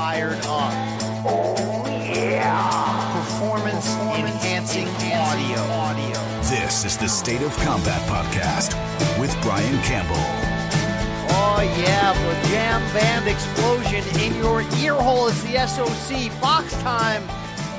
Fired up. Oh, yeah. Performance, enhancing audio. audio. This is the State of Combat Podcast with Brian Campbell. Oh, yeah. The jam band explosion in your ear hole is the SOC. Box time.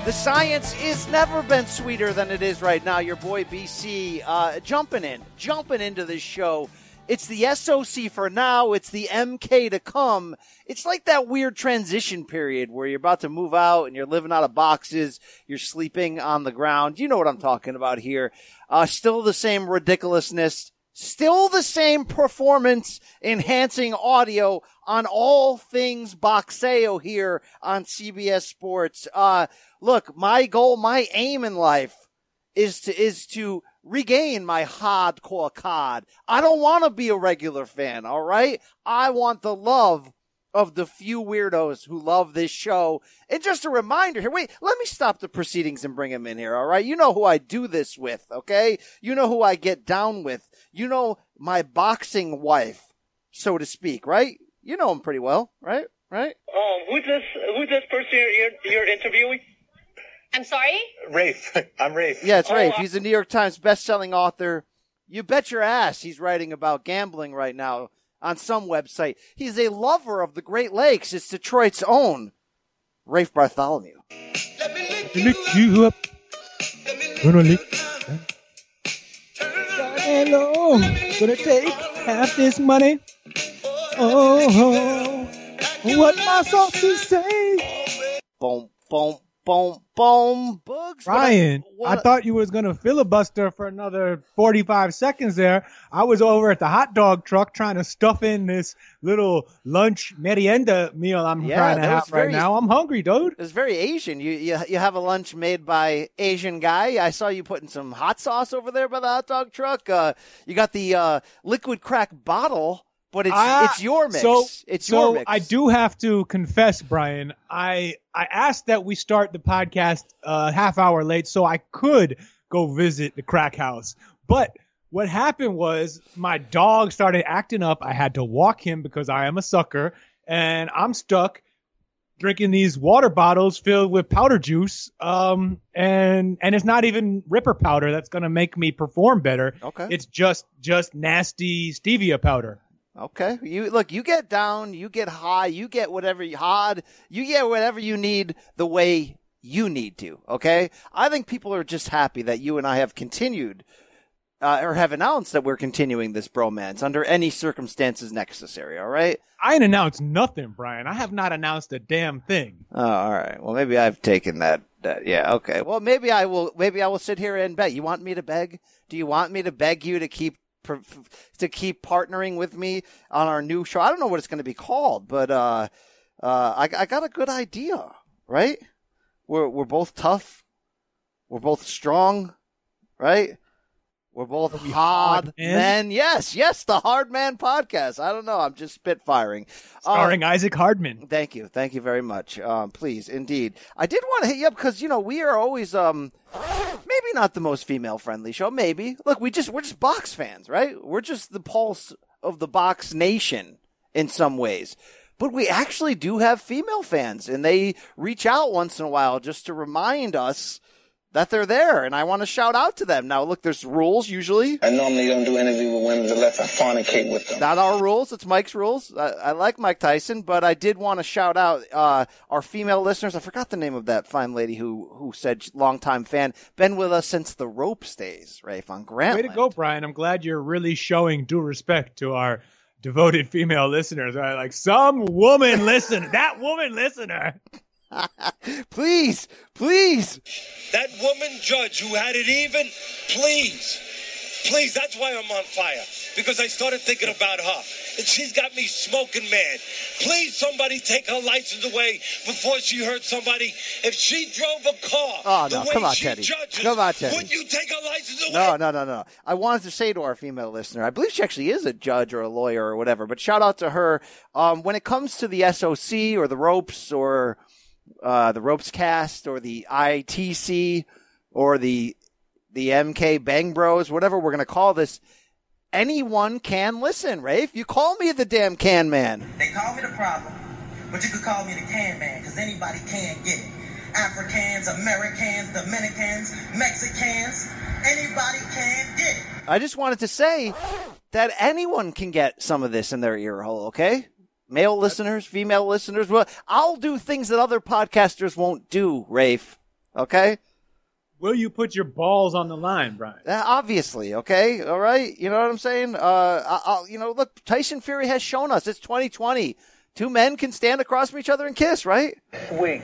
The science is never been sweeter than it is right now. Your boy BC uh, jumping in, jumping into this show. It's the SOC for now. It's the MK to come. It's like that weird transition period where you're about to move out and you're living out of boxes. You're sleeping on the ground. You know what I'm talking about here. Uh, still the same ridiculousness. Still the same performance enhancing audio on all things Boxeo here on CBS Sports. Uh, look, my goal, my aim in life is to, is to regain my hardcore card. I don't want to be a regular fan, all right? I want the love of the few weirdos who love this show. And just a reminder here, wait, let me stop the proceedings and bring him in here, all right? You know who I do this with, okay? You know who I get down with. You know my boxing wife, so to speak, right? You know him pretty well, right? Right? Um, who's this? Who's this person you're, you're, you're interviewing? I'm sorry? Rafe. I'm Rafe. Yeah, it's Oh, Rafe. uh, He's a New York Times best-selling author. You bet your ass he's writing about gambling right now on some website. He's a lover of the Great Lakes. It's Detroit's own Rafe Bartholomew. lick you up. Gonna lick. Hello, gonna take half this money. Oh, what my sauces say. Boom, boom, boom, boom. Bugs. what I- Ryan, what- I thought you was gonna filibuster for another 45 seconds there. I was over at the hot dog truck trying to stuff in this little lunch merienda meal I'm Yeah, trying to have right now. I'm hungry, dude. It's very Asian. You, you you have a lunch made by Asian guy. I saw you putting some hot sauce over there by the hot dog truck. Uh, you got the uh, liquid crack bottle, but it's Ah, it's your mix. So, it's so your mix. I do have to confess, Brian. I I asked that we start the podcast a half hour late so I could go visit the crack house. But what happened was my dog started acting up. I had to walk him because I am a sucker, and I'm stuck drinking these water bottles filled with powder juice. Um, and and it's not even Ripper powder that's gonna make me perform better. Okay. It's just just nasty stevia powder. Okay. You look, you get down, you get high, you get whatever you hard, you get whatever you need the way you need to. Okay. I think people are just happy that you and I have continued, uh, or have announced that we're continuing this bromance under any circumstances necessary. All right. I ain't announced nothing, Brian. I have not announced a damn thing. Oh, all right. Well, maybe I've taken that. that yeah. Okay. Well, maybe I will. Maybe I will sit here and beg. You want me to beg? Do you want me to beg you to keep to keep partnering with me on our new show? I don't know what it's going to be called, but uh, uh, I, I got a good idea. Right? We're we're both tough. We're both strong. Right? We're both hard hard men? men. Yes, yes, the Hard Man podcast. I don't know. I'm just spitfiring. Starring Isaac Hardman. Thank you. Thank you very much. Um, please, indeed. I did want to hit you up because, you know, we are always, um, maybe not the most female friendly show. Maybe. Look, we just, we're just box fans, right? We're just the pulse of the box nation in some ways. But we actually do have female fans and they reach out once in a while just to remind us that they're there. And I want to shout out to them. Now, look, there's rules usually. I normally don't do interview with women unless I fornicate with them. Not our rules. It's Mike's rules. I, I like Mike Tyson, but I did want to shout out uh, our female listeners. I forgot the name of that fine lady who who said longtime fan, been with us since the ropes days. Rafe on Grant. Way to go, Brian. I'm glad you're really showing due respect to our devoted female listeners. Right? Like some woman listener, that woman listener. please, please. That woman judge who had it even, please, please, that's why I'm on fire. because I started thinking about her. And she's got me smoking mad. Please, somebody take her license away before she hurt somebody. If she drove a car Oh, the no. way Come on, Teddy. judges, Come on, Teddy. would you take her license away? No, no, no, no. I wanted to say to our female listener, I believe she actually is a judge or a lawyer or whatever, but shout out to her. Um, when it comes to the SOC or the ropes or uh, the ropes cast or the ITC or the the MK Bang Bros, whatever we're gonna call this, anyone can listen. Rafe, you call me the damn can man. They call me the problem, but you could call me the can man, because anybody can get it. Africans, Americans, Dominicans, Mexicans, anybody can get it. I just wanted to say that anyone can get some of this in their ear hole, okay? Male listeners, female listeners. Well, I'll do things that other podcasters won't do, Rafe. Okay? Will you put your balls on the line, Brian? Uh, obviously, okay? All right? You know what I'm saying? Uh, I, I'll, you know, look, Tyson Fury has shown us it's 2020. Two men can stand across from each other and kiss, right? Sweet.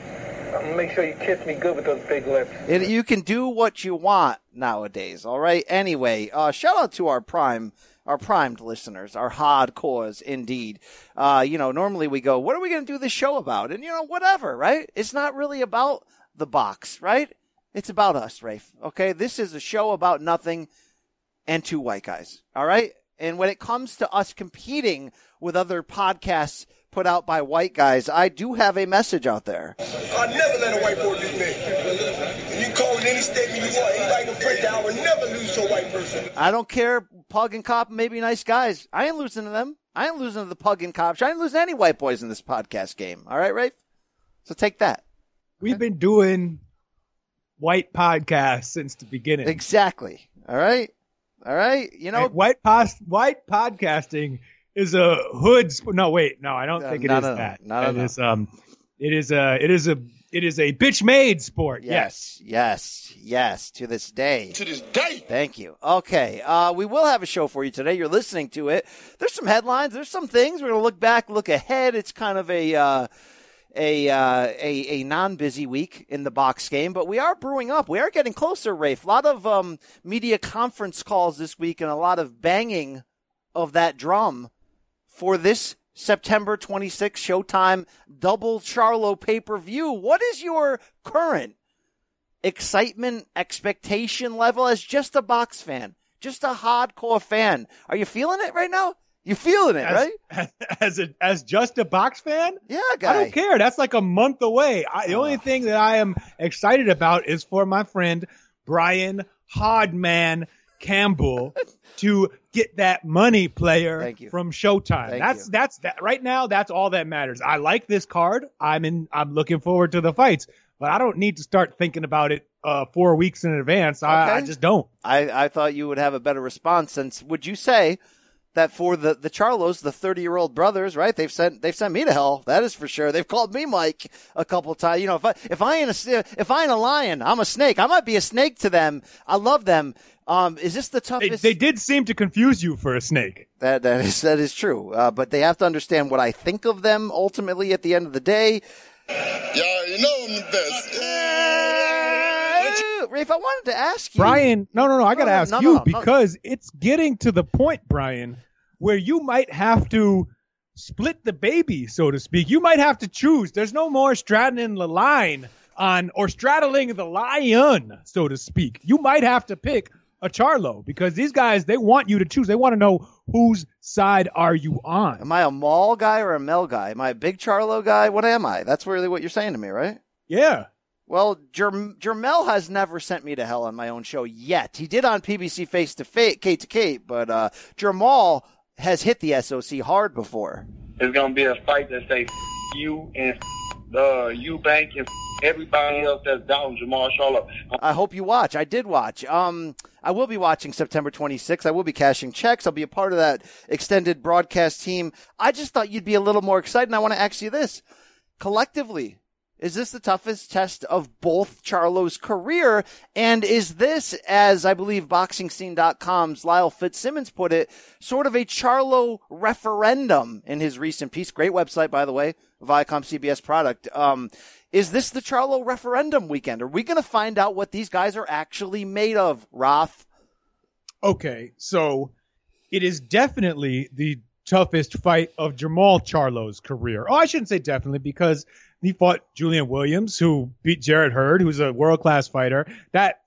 I'm gonna make sure you kiss me good with those big lips. It, you can do what you want nowadays. All right. Anyway, uh, shout out to our prime, our primed listeners, our hardcores indeed. Uh, you know, normally we go, what are we going to do this show about? And you know, whatever, right? It's not really about the box, right? It's about us, Rafe. Okay. This is a show about nothing and two white guys. All right. And when it comes to us competing with other podcasts put out by white guys, I do have a message out there. I never let a white boy beat me. And you can call it any statement you want. Anybody can print that. I will never lose to a white person. I don't care. Pug and cop may be nice guys. I ain't losing to them. I ain't losing to the pug and cops. I ain't losing to any white boys in this podcast game. All right, Rafe? So take that. We've been doing white podcasts since the beginning. Exactly. All right. All right. You know, And white pos- white podcasting is a hood. Sp- no, wait, no, I don't Uh, think it is no, is no, no. that. No, no, It um, it is a, it is a, it is a bitch made sport. Yes. yes, yes, yes, to this day. To this day. Thank you. Okay. Uh, we will have a show for you today. You're listening to it. There's some headlines. There's some things. We're going to look back, look ahead. It's kind of a, uh, a, uh, a, a non-busy week in the box game, but we are brewing up. We are getting closer, Rafe. A lot of, um, media conference calls this week and a lot of banging of that drum for this September 26th Showtime double Charlo pay-per-view. What is your current excitement, expectation level as just a box fan, just a hardcore fan. Are you feeling it right now? You feeling it, As, right? as a, as just a box fan, Yeah, guy. I don't care. That's like a month away. I, the only thing that I am excited about is for my friend Brian Hodman Campbell to get that money player from Showtime. Thank that's you. that's that right now. That's all that matters. I like this card. I'm in. I'm looking forward to the fights, but I don't need to start thinking about it uh, four weeks in advance. I, I just don't. I, I thought you would have a better response since would you say that for the, the Charlos, the 30 year old brothers, right? They've sent, they've sent me to hell. That is for sure. They've called me Mike a couple times. You know, if I, if I ain't a, if I ain't a lion, I'm a snake. I might be a snake to them. I love them. Um, is this the They, toughest? they did seem to confuse you for a snake. That that is that is true. Uh, but they have to understand what I think of them ultimately at the end of the day. Y'all, you know I'm the best. Uh, Rafe, I wanted to ask you, Brian, no, no, no. I got to No, no, ask no, you no, no. because it's getting to the point, Brian, where you might have to split the baby, so to speak. You might have to choose. There's no more straddling the line on or straddling the lion, so to speak. You might have to pick a Charlo because these guys they want you to choose. They want to know whose side are you on. Am I a mall guy or a Mel guy? Am I a big Charlo guy? What am I? That's really what you're saying to me, right? Yeah. Well, Jerm- Jermell has never sent me to hell on my own show yet. He did on PBC Face to Face, Kate to Kate, but uh, Jermall has hit the SOC hard before. It's gonna be a fight that say you and the Eubank and everybody else that's down Jermall Charlo. I hope you watch. I did watch. Um, I will be watching September 26th. I will be cashing checks. I'll be a part of that extended broadcast team. I just thought you'd be a little more excited. And I want to ask you this collectively. Is this the toughest test of both Charlo's career? And is this, as I believe BoxingScene.com's Lyle Fitzsimmons put it, sort of a Charlo referendum in his recent piece? Great website, by the way, Viacom CBS product. Um, is this the Charlo referendum weekend? Are we going to find out what these guys are actually made of, Roth? Okay, so it is definitely the toughest fight of Jermall Charlo's career. Oh, I shouldn't say definitely because he fought Julian Williams, who beat Jarrett Hurd, who's a world class fighter. That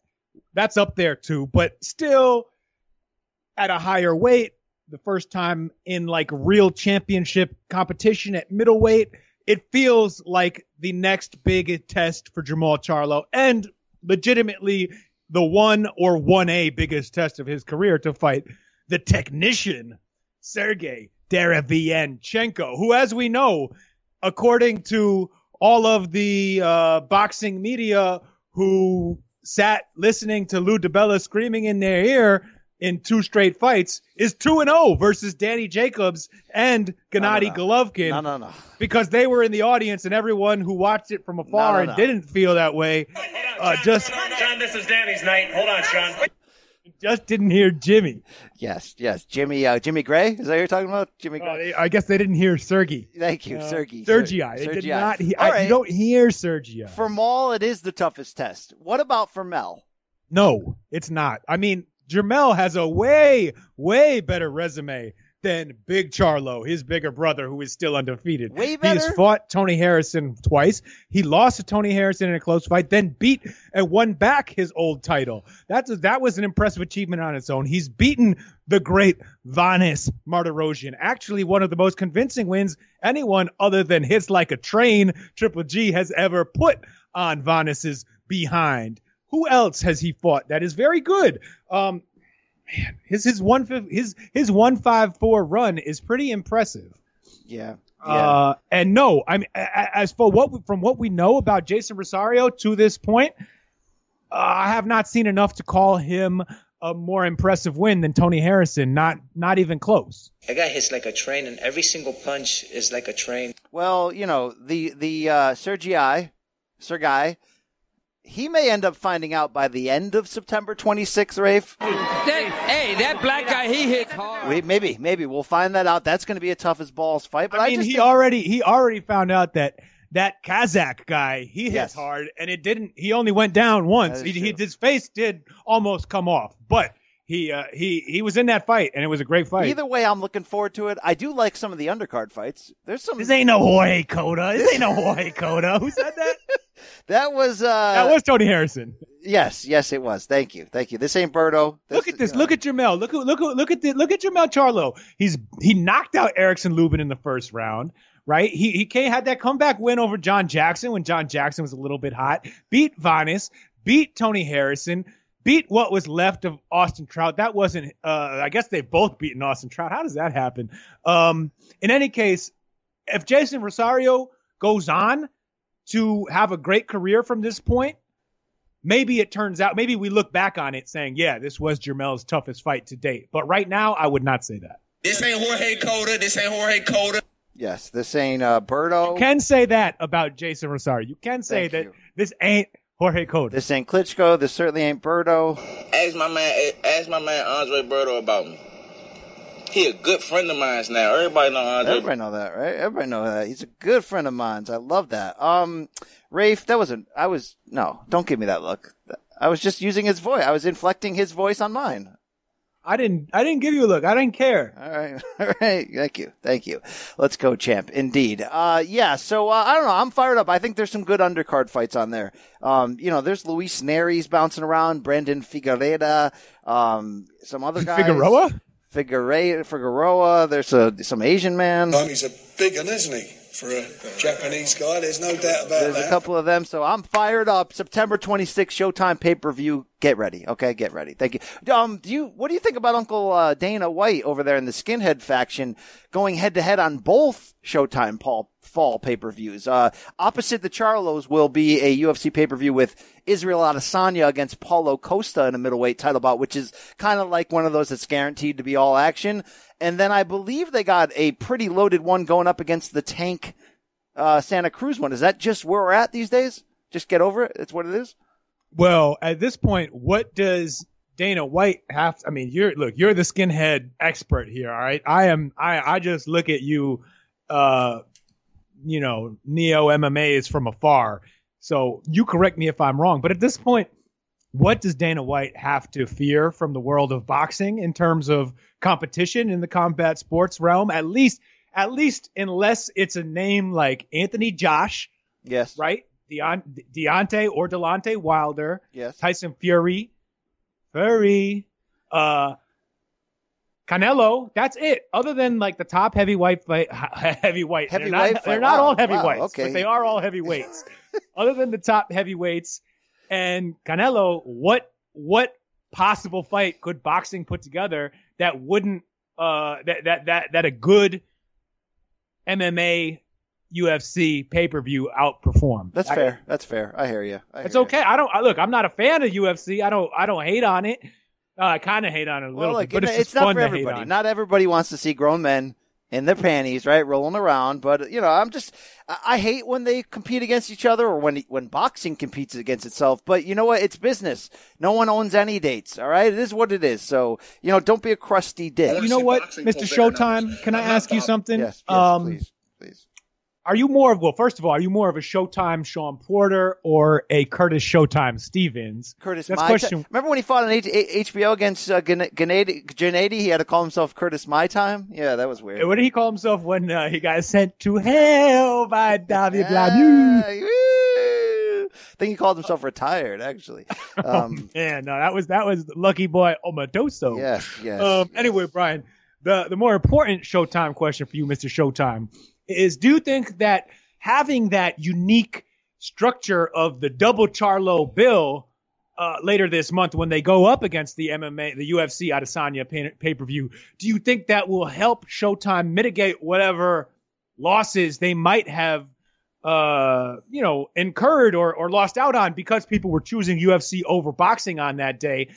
that's up there too, but still at a higher weight. The first time in like real championship competition at middleweight, it feels like the next big test for Jermall Charlo and legitimately the one or 1A biggest test of his career to fight the technician, Sergey Derevyanchenko, who, as we know, according to all of the uh, boxing media who sat listening to Lou DiBella screaming in their ear in two straight fights, is 2 and 0 versus Danny Jacobs and Gennady no. Golovkin No, no, no. because they were in the audience and everyone who watched it from afar No, no, and didn't feel that way uh, just John, this is Danny's night. Hold on, Sean. just didn't hear Jimmy. Yes, yes. Jimmy, uh, Jimmy Gray. Is that what you're talking about? Jimmy Uh, Gray. they- I guess they didn't hear Sergey. Thank you, Uh, Sergey. Sergei. Ser- They did not. He, I, right. You don't hear Sergey. For Maul, it is the toughest test. What about for Mel? No, it's not. I mean, Jermell has a way, way better resume than Big Charlo, his bigger brother, who is still undefeated. Way better. He has fought Tony Harrison twice. He lost to Tony Harrison in a close fight, then beat and won back his old title. That's a, that was an impressive achievement on its own. He's beaten the great Vanes Martirosyan, Actually, one of the most convincing wins anyone other than hits like a train Triple G has ever put on Vanes's behind. Who else has he fought that is very good? Um, man, his his one fif- his his one five four run is pretty impressive. Yeah. Uh, and no, I mean, a- a- as for what from what we know about Jeison Rosario to this point, uh, I have not seen enough to call him a more impressive win than Tony Harrison. Not not even close. That guy hits like a train, and every single punch is like a train. Well, you know, the the uh, Sergei, Sergei, he may end up finding out by the end of September 26th, Rafe. hey, that black guy, he hits hard. We, maybe, maybe we'll find that out. That's going to be a tough as balls fight. But I, I mean, just he think- already he already found out that that Kazakh guy he hits Yes. hard, and it didn't. He only went down once. He, he, his face did almost come off, but he uh, he he was in that fight, and it was a great fight. Either way, I'm looking forward to it. I do like some of the undercard fights. There's some. This ain't no Jorge Cota. This ain't no Jorge Cota. Who said that? That was. uh that was Tony Harrison. Yes, yes, it was. Thank you, thank you. This ain't Berto. Look at this. Look at Jermell. Look at look at look at the, look at Jermell Charlo. He's he knocked out Erickson Lubin in the first round. Right, he he came, had that comeback win over John Jackson when John Jackson was a little bit hot. Beat Vanes, beat Tony Harrison, beat what was left of Austin Trout. That wasn't. Uh, I guess they both beaten Austin Trout. How does that happen? Um, in any case, if Jeison Rosario goes on to have a great career from this point, maybe it turns out, maybe we look back on it saying, yeah, this was Jermell's toughest fight to date. But right now, I would not say that. This ain't Jorge Cota. This ain't Jorge Cota. Yes, this ain't uh, Berto. You can say that about Jeison Rosario. You can say Thank that you. this ain't Jorge Cota. This ain't Klitschko. This certainly ain't Birdo. Ask my man, ask my man Andre Berto about me. He a good friend of mine now. Everybody know Andre. Everybody know that, right? Everybody know that. He's a good friend of mine. I love that. Um, Rafe, that wasn't. I was no. Don't give me that look. I was just using his voice. I was inflecting his voice on mine. I didn't. I didn't give you a look. I didn't care. All right, all right. Thank you, thank you. Let's go, champ. Indeed. Uh, yeah. So uh, I don't know. I'm fired up. I think there's some good undercard fights on there. Um, you know, there's Luis Nery bouncing around, Brandon Figueroa, um, some other guys. Figueroa. Figueroa. There's a some Asian man. He's a big one, isn't he? For a Japanese guy, there's no doubt about There's that. There's a couple of them, so I'm fired up. September 26th, Showtime pay per view. Get ready, okay? Get ready. Thank you. Um, do you what do you think about Uncle uh, Dana White over there in the Skinhead faction going head to head on both Showtime Paul fall pay per views? Uh, opposite the Charlos will be a UFC pay per view with Israel Adesanya against Paulo Costa in a middleweight title bout, which is kind of like one of those that's guaranteed to be all action. And then I believe they got a pretty loaded one going up against the Tank uh, Santa Cruz one. Is that just where we're at these days? Just get over it. It's what it is. Well, at this point, what does Dana White have? I mean, you're look, you're the skinhead expert here. All right, I am. I I just look at you, uh, you know, neo MMA is from afar. So you correct me if I'm wrong. But at this point, what does Dana White have to fear from the world of boxing in terms of competition in the combat sports realm? At least, at least, unless it's a name like Anthony Josh, Yes. right? Deon- Deontay or Delonte Wilder, Yes. Tyson Fury, Fury, uh, Canelo. That's it. Other than like the top heavyweight fight, heavyweight. They're Heavyweight not, they're not Wow. all Wow. heavyweights, Okay. but they are all heavyweights. Other than the top heavyweights and Canelo, what what possible fight could boxing put together that wouldn't uh that that that that a good MMA UFC pay per view outperform? That's I- fair. That's fair. I hear you. I it's hear you. okay. I don't I, look. I'm not a fan of UFC. I don't. I don't hate on it. Uh, I kind of hate on it a Well, little look, bit, but it's, it's not for everybody. Not everybody wants to see grown men in their panties, right, rolling around. But you know, I'm just I I hate when they compete against each other or when when boxing competes against itself. But you know what? It's business. No one owns any dates. All right, it is what it is. So you know, don't be a crusty dick. you know what, Mr. Showtime? Can I ask you something? Yes, yes, um, please, please. Are you more of well? First of all, are you more of a Showtime Sean Porter or a Curtis Showtime Stevens? Curtis, That's my question. Remember when he fought on H- H- HBO against uh, Gennady? Gennady? He had to call himself Curtis My Time. Yeah, that was weird. What did he call himself when uh, he got sent to hell by David Lemieux? I think he called himself retired. Actually, um, Man, no, that was that was Lucky Boy Omadoso. yes, yes. Um, anyway, Brian, the the more important Showtime question for you, Mr. Showtime, is: Do you think that having that unique structure of the double Charlo bill uh, later this month when they go up against the MMA, the UFC Adesanya pay per view, do you think that will help Showtime mitigate whatever losses they might have? Uh, you know, incurred or, or lost out on because people were choosing UFC over boxing on that day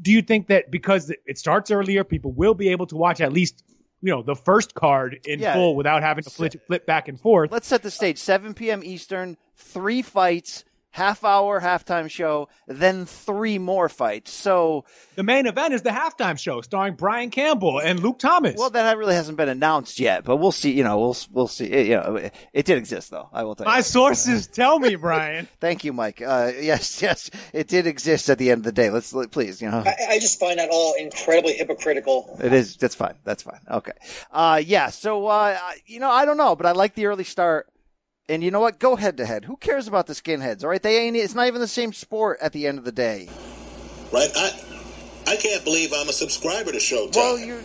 do you think that because it starts earlier, people will be able to watch at least, you know, the first card in Yeah. full without having to flip, flip back and forth? Let's set the stage. 7 p.m. Eastern, three fights, half hour halftime show, then three more fights. So, The main event is the halftime show starring Brian Campbell and Luke Thomas. well, that really hasn't been announced yet, but we'll see. You know, we'll we'll see. It, you know, it, it did exist though. I will tell you. My sources tell me, Brian. Thank you, Mike. Uh, yes, yes, it did exist at the end of the day. Let's let, please, you know. I, I just find that all incredibly hypocritical. It is. That's fine. That's fine. Okay. Uh, yeah. So, uh, you know, I don't know, but I like the early start. And you know what? Go head to head. Who cares about the skinheads? All right. They ain't, it's not even the same sport at the end of the day. Right? I I can't believe I'm a subscriber to Showtime. Well, you're,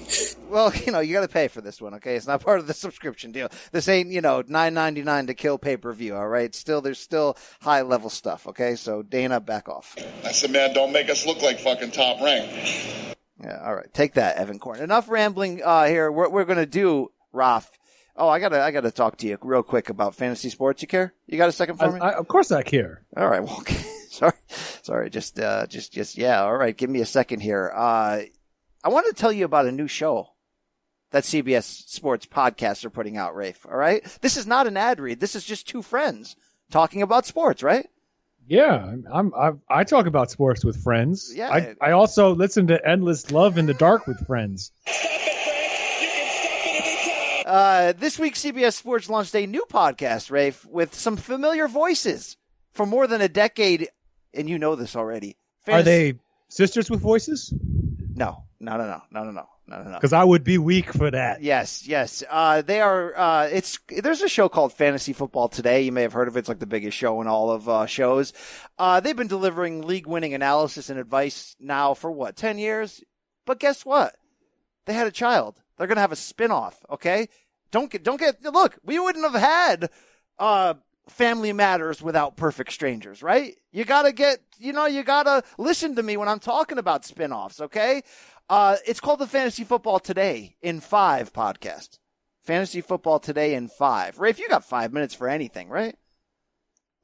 well, you know, you got to pay for this one. Okay. It's not part of the subscription deal. This ain't, you know, nine ninety nine to kill pay per view. All right. Still, there's still high level stuff. Okay. So Dana, back off. I said, man, don't make us look like fucking top rank. Yeah, all right. Take that, Evan Corn. Enough rambling uh, here. What we're going to do, Raf. Oh, I gotta, I gotta talk to you real quick about fantasy sports. You care? You got a second for I, me? I, of course I care. all right. Well, okay. sorry, sorry. Just, uh, just, just, yeah. All right. Give me a second here. Uh, I want to tell you about a new show that CBS Sports podcasts are putting out, Rafe. All right. This is not an ad read. This is just two friends talking about sports, right? Yeah, I'm, I'm I talk about sports with friends. Yeah. I, I also listen to Endless Love in the Dark with friends. Uh, this week, CBS Sports launched a new podcast, Rafe, with some familiar voices for more than a decade, and you know this already. Fantasy- Are they sisters with voices? No, no, no, no, no, no, no. No. Because I would be weak for that. Yes, yes. Uh, they are. Uh, it's there's a show called Fantasy Football Today. You may have heard of it. It's like the biggest show in all of uh, shows. Uh, they've been delivering league-winning analysis and advice now for what ten years. But guess what? They had a child, they're gonna have a spin-off. Okay. Don't get. Don't get. Look, we wouldn't have had. Uh, Family Matters without perfect strangers, right? You gotta get, you know, you gotta listen to me when I'm talking about spin-offs, okay? Uh, it's called the Fantasy Football Today in Five podcast. Fantasy Football Today in Five. Rafe, you got five minutes for anything, right?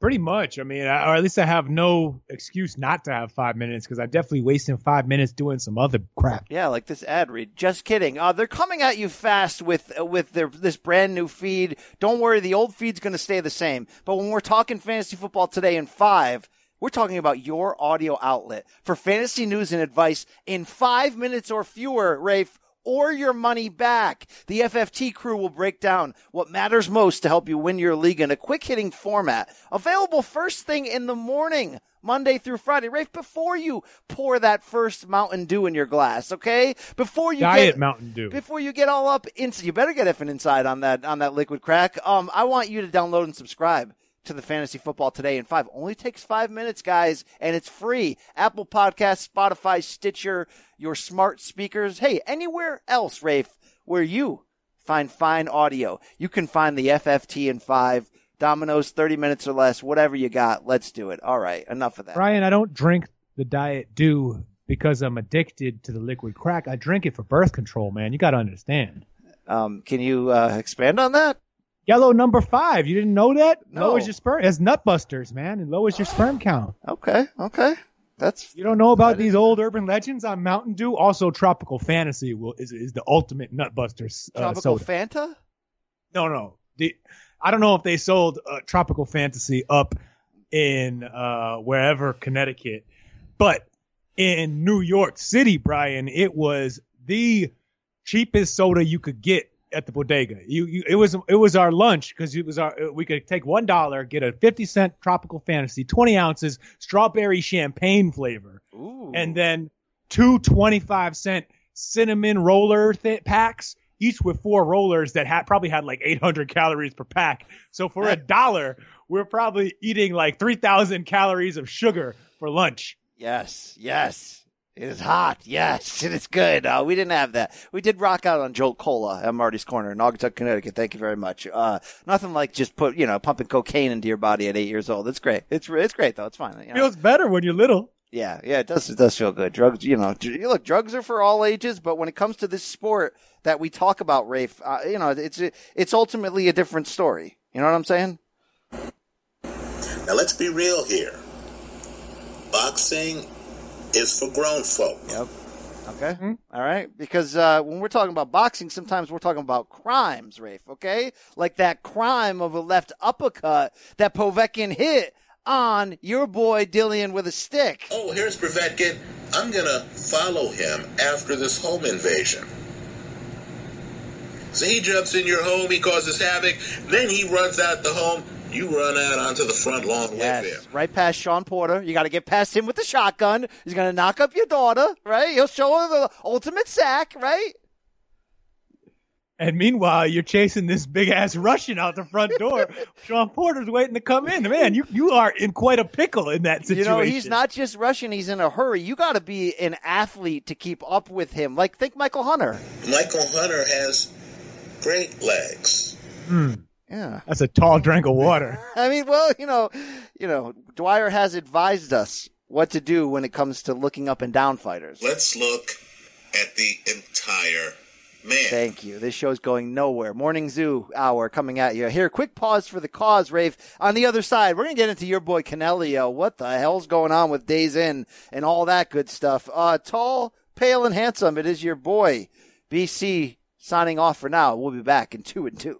Pretty much. I mean, I, or at least I have no excuse not to have five minutes because I'm definitely wasting five minutes doing some other crap. Yeah, like this ad read. Just kidding. Uh, they're coming at you fast with uh, with their this brand new feed. Don't worry, the old feed's going to stay the same. But when we're talking fantasy football today in five, we're talking about your audio outlet for fantasy news and advice in five minutes or fewer. Rafe, or your money back. The FFT crew will break down what matters most to help you win your league in a quick hitting format. Available first thing in the morning. Monday through Friday, right before you pour that first Mountain Dew in your glass, okay? Before you Diet get Mountain Dew. before you get all up into, you better get effing inside on that on that liquid crack. Um, I want you to download and subscribe to the Fantasy Football Today in five. Only takes five minutes, guys, and it's free. Apple Podcasts, Spotify, Stitcher, your smart speakers. Hey, anywhere else, Rafe, where you find fine audio, you can find the FFT in five. Domino's, 30 minutes or less, whatever you got. Let's do it. All right. Enough of that. Brian, I don't drink the Diet Dew because I'm addicted to the liquid crack. I drink it for birth control, man. You got to understand. Um, can you uh, expand on that? Yellow number five. You didn't know that? No. Lowers your sperm. It has nut busters, man. It lowers your sperm count. Okay. Okay. That's You don't know about these old urban legends on Mountain Dew? Also, Tropical Fantasy will, is, is the ultimate nut buster uh, tropical soda. Fanta. No, no. The, I don't know if they sold uh, Tropical Fantasy up in uh, wherever Connecticut, but in New York City, Brian, it was the cheapest soda you could get at the bodega. You, you it was it was our lunch because it was our we could take one dollar, get a fifty cent Tropical Fantasy, twenty ounces, strawberry champagne flavor, and then two 25 cent cinnamon roller th- packs, each with four rollers that had probably had like 800 calories per pack. So for a dollar, we're probably eating like 3,000 calories of sugar for lunch. Yes, yes. It is hot. Yes, it is good. Uh, we didn't have that. We did rock out on Jolt Cola at Marty's Corner in Naugatuck, Connecticut. Thank you very much. Uh, nothing like just put, you know, pumping cocaine into your body at eight years old. It's great. It's, it's great though. It's fine. You know? Feels better when you're little. Yeah, yeah, it does. It does feel good. Drugs, you know, dr- look, drugs are for all ages, but when it comes to this sport that we talk about, Rafe, uh, you know, it's it's ultimately a different story. You know what I'm saying? Now let's be real here. Boxing is for grown folk. Yep. Okay. All right. Because uh, when we're talking about boxing, sometimes we're talking about crimes, Rafe. Okay. Like that crime of a left uppercut that Povetkin hit on your boy Dillian with a stick. Oh, here's Povetkin. I'm gonna follow him after this home invasion. So he jumps in your home, he causes havoc, then he runs out the home. You run out onto the front lawn with him. Right past Sean Porter. You got to get past him with the shotgun. He's going to knock up your daughter, right? He'll show her the ultimate sack, right? And meanwhile, you're chasing this big ass Russian out the front door. Sean Porter's waiting to come in. Man, you, you are in quite a pickle in that situation. You know, he's not just Russian, he's in a hurry. You got to be an athlete to keep up with him. Like, think Michael Hunter. Michael Hunter has great legs. Hmm. Yeah. That's a tall drink of water. I mean, well, you know, you know, Dwyer has advised us what to do when it comes to looking up and down fighters. Let's look at the entire man. Thank you. This show's going nowhere. Morning Zoo hour coming at you. Here, quick pause for the cause, Rafe. On the other side, we're going to get into your boy Canelio. What the hell's going on with DAZN and all that good stuff? Uh, tall, pale, and handsome. It is your boy, BC, signing off for now. We'll be back in two and two.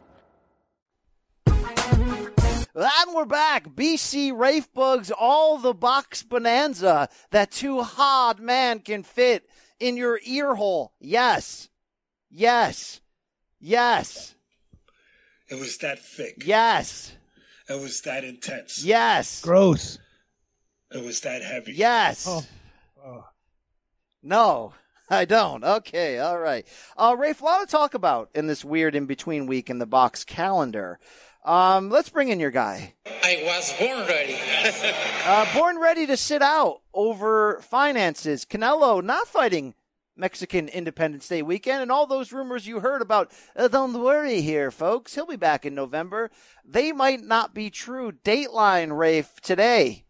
And we're back. BC Rafe Bugs, all the box bonanza that too hard man can fit in your ear hole. Yes. Yes. Yes. It was that thick. Yes. It was that intense. Yes. Gross. It was that heavy. Yes. Oh. Oh. No. I don't. Okay, all right. Uh, Rafe, a lot to talk about in this weird in between week in the box calendar. Um, let's bring in your guy. I was born ready. Uh, born ready to sit out over finances. Canelo not fighting Mexican Independence Day weekend, and all those rumors you heard about. Uh, don't worry here, folks. He'll be back in November. They might not be true. Dateline, Rafe, today.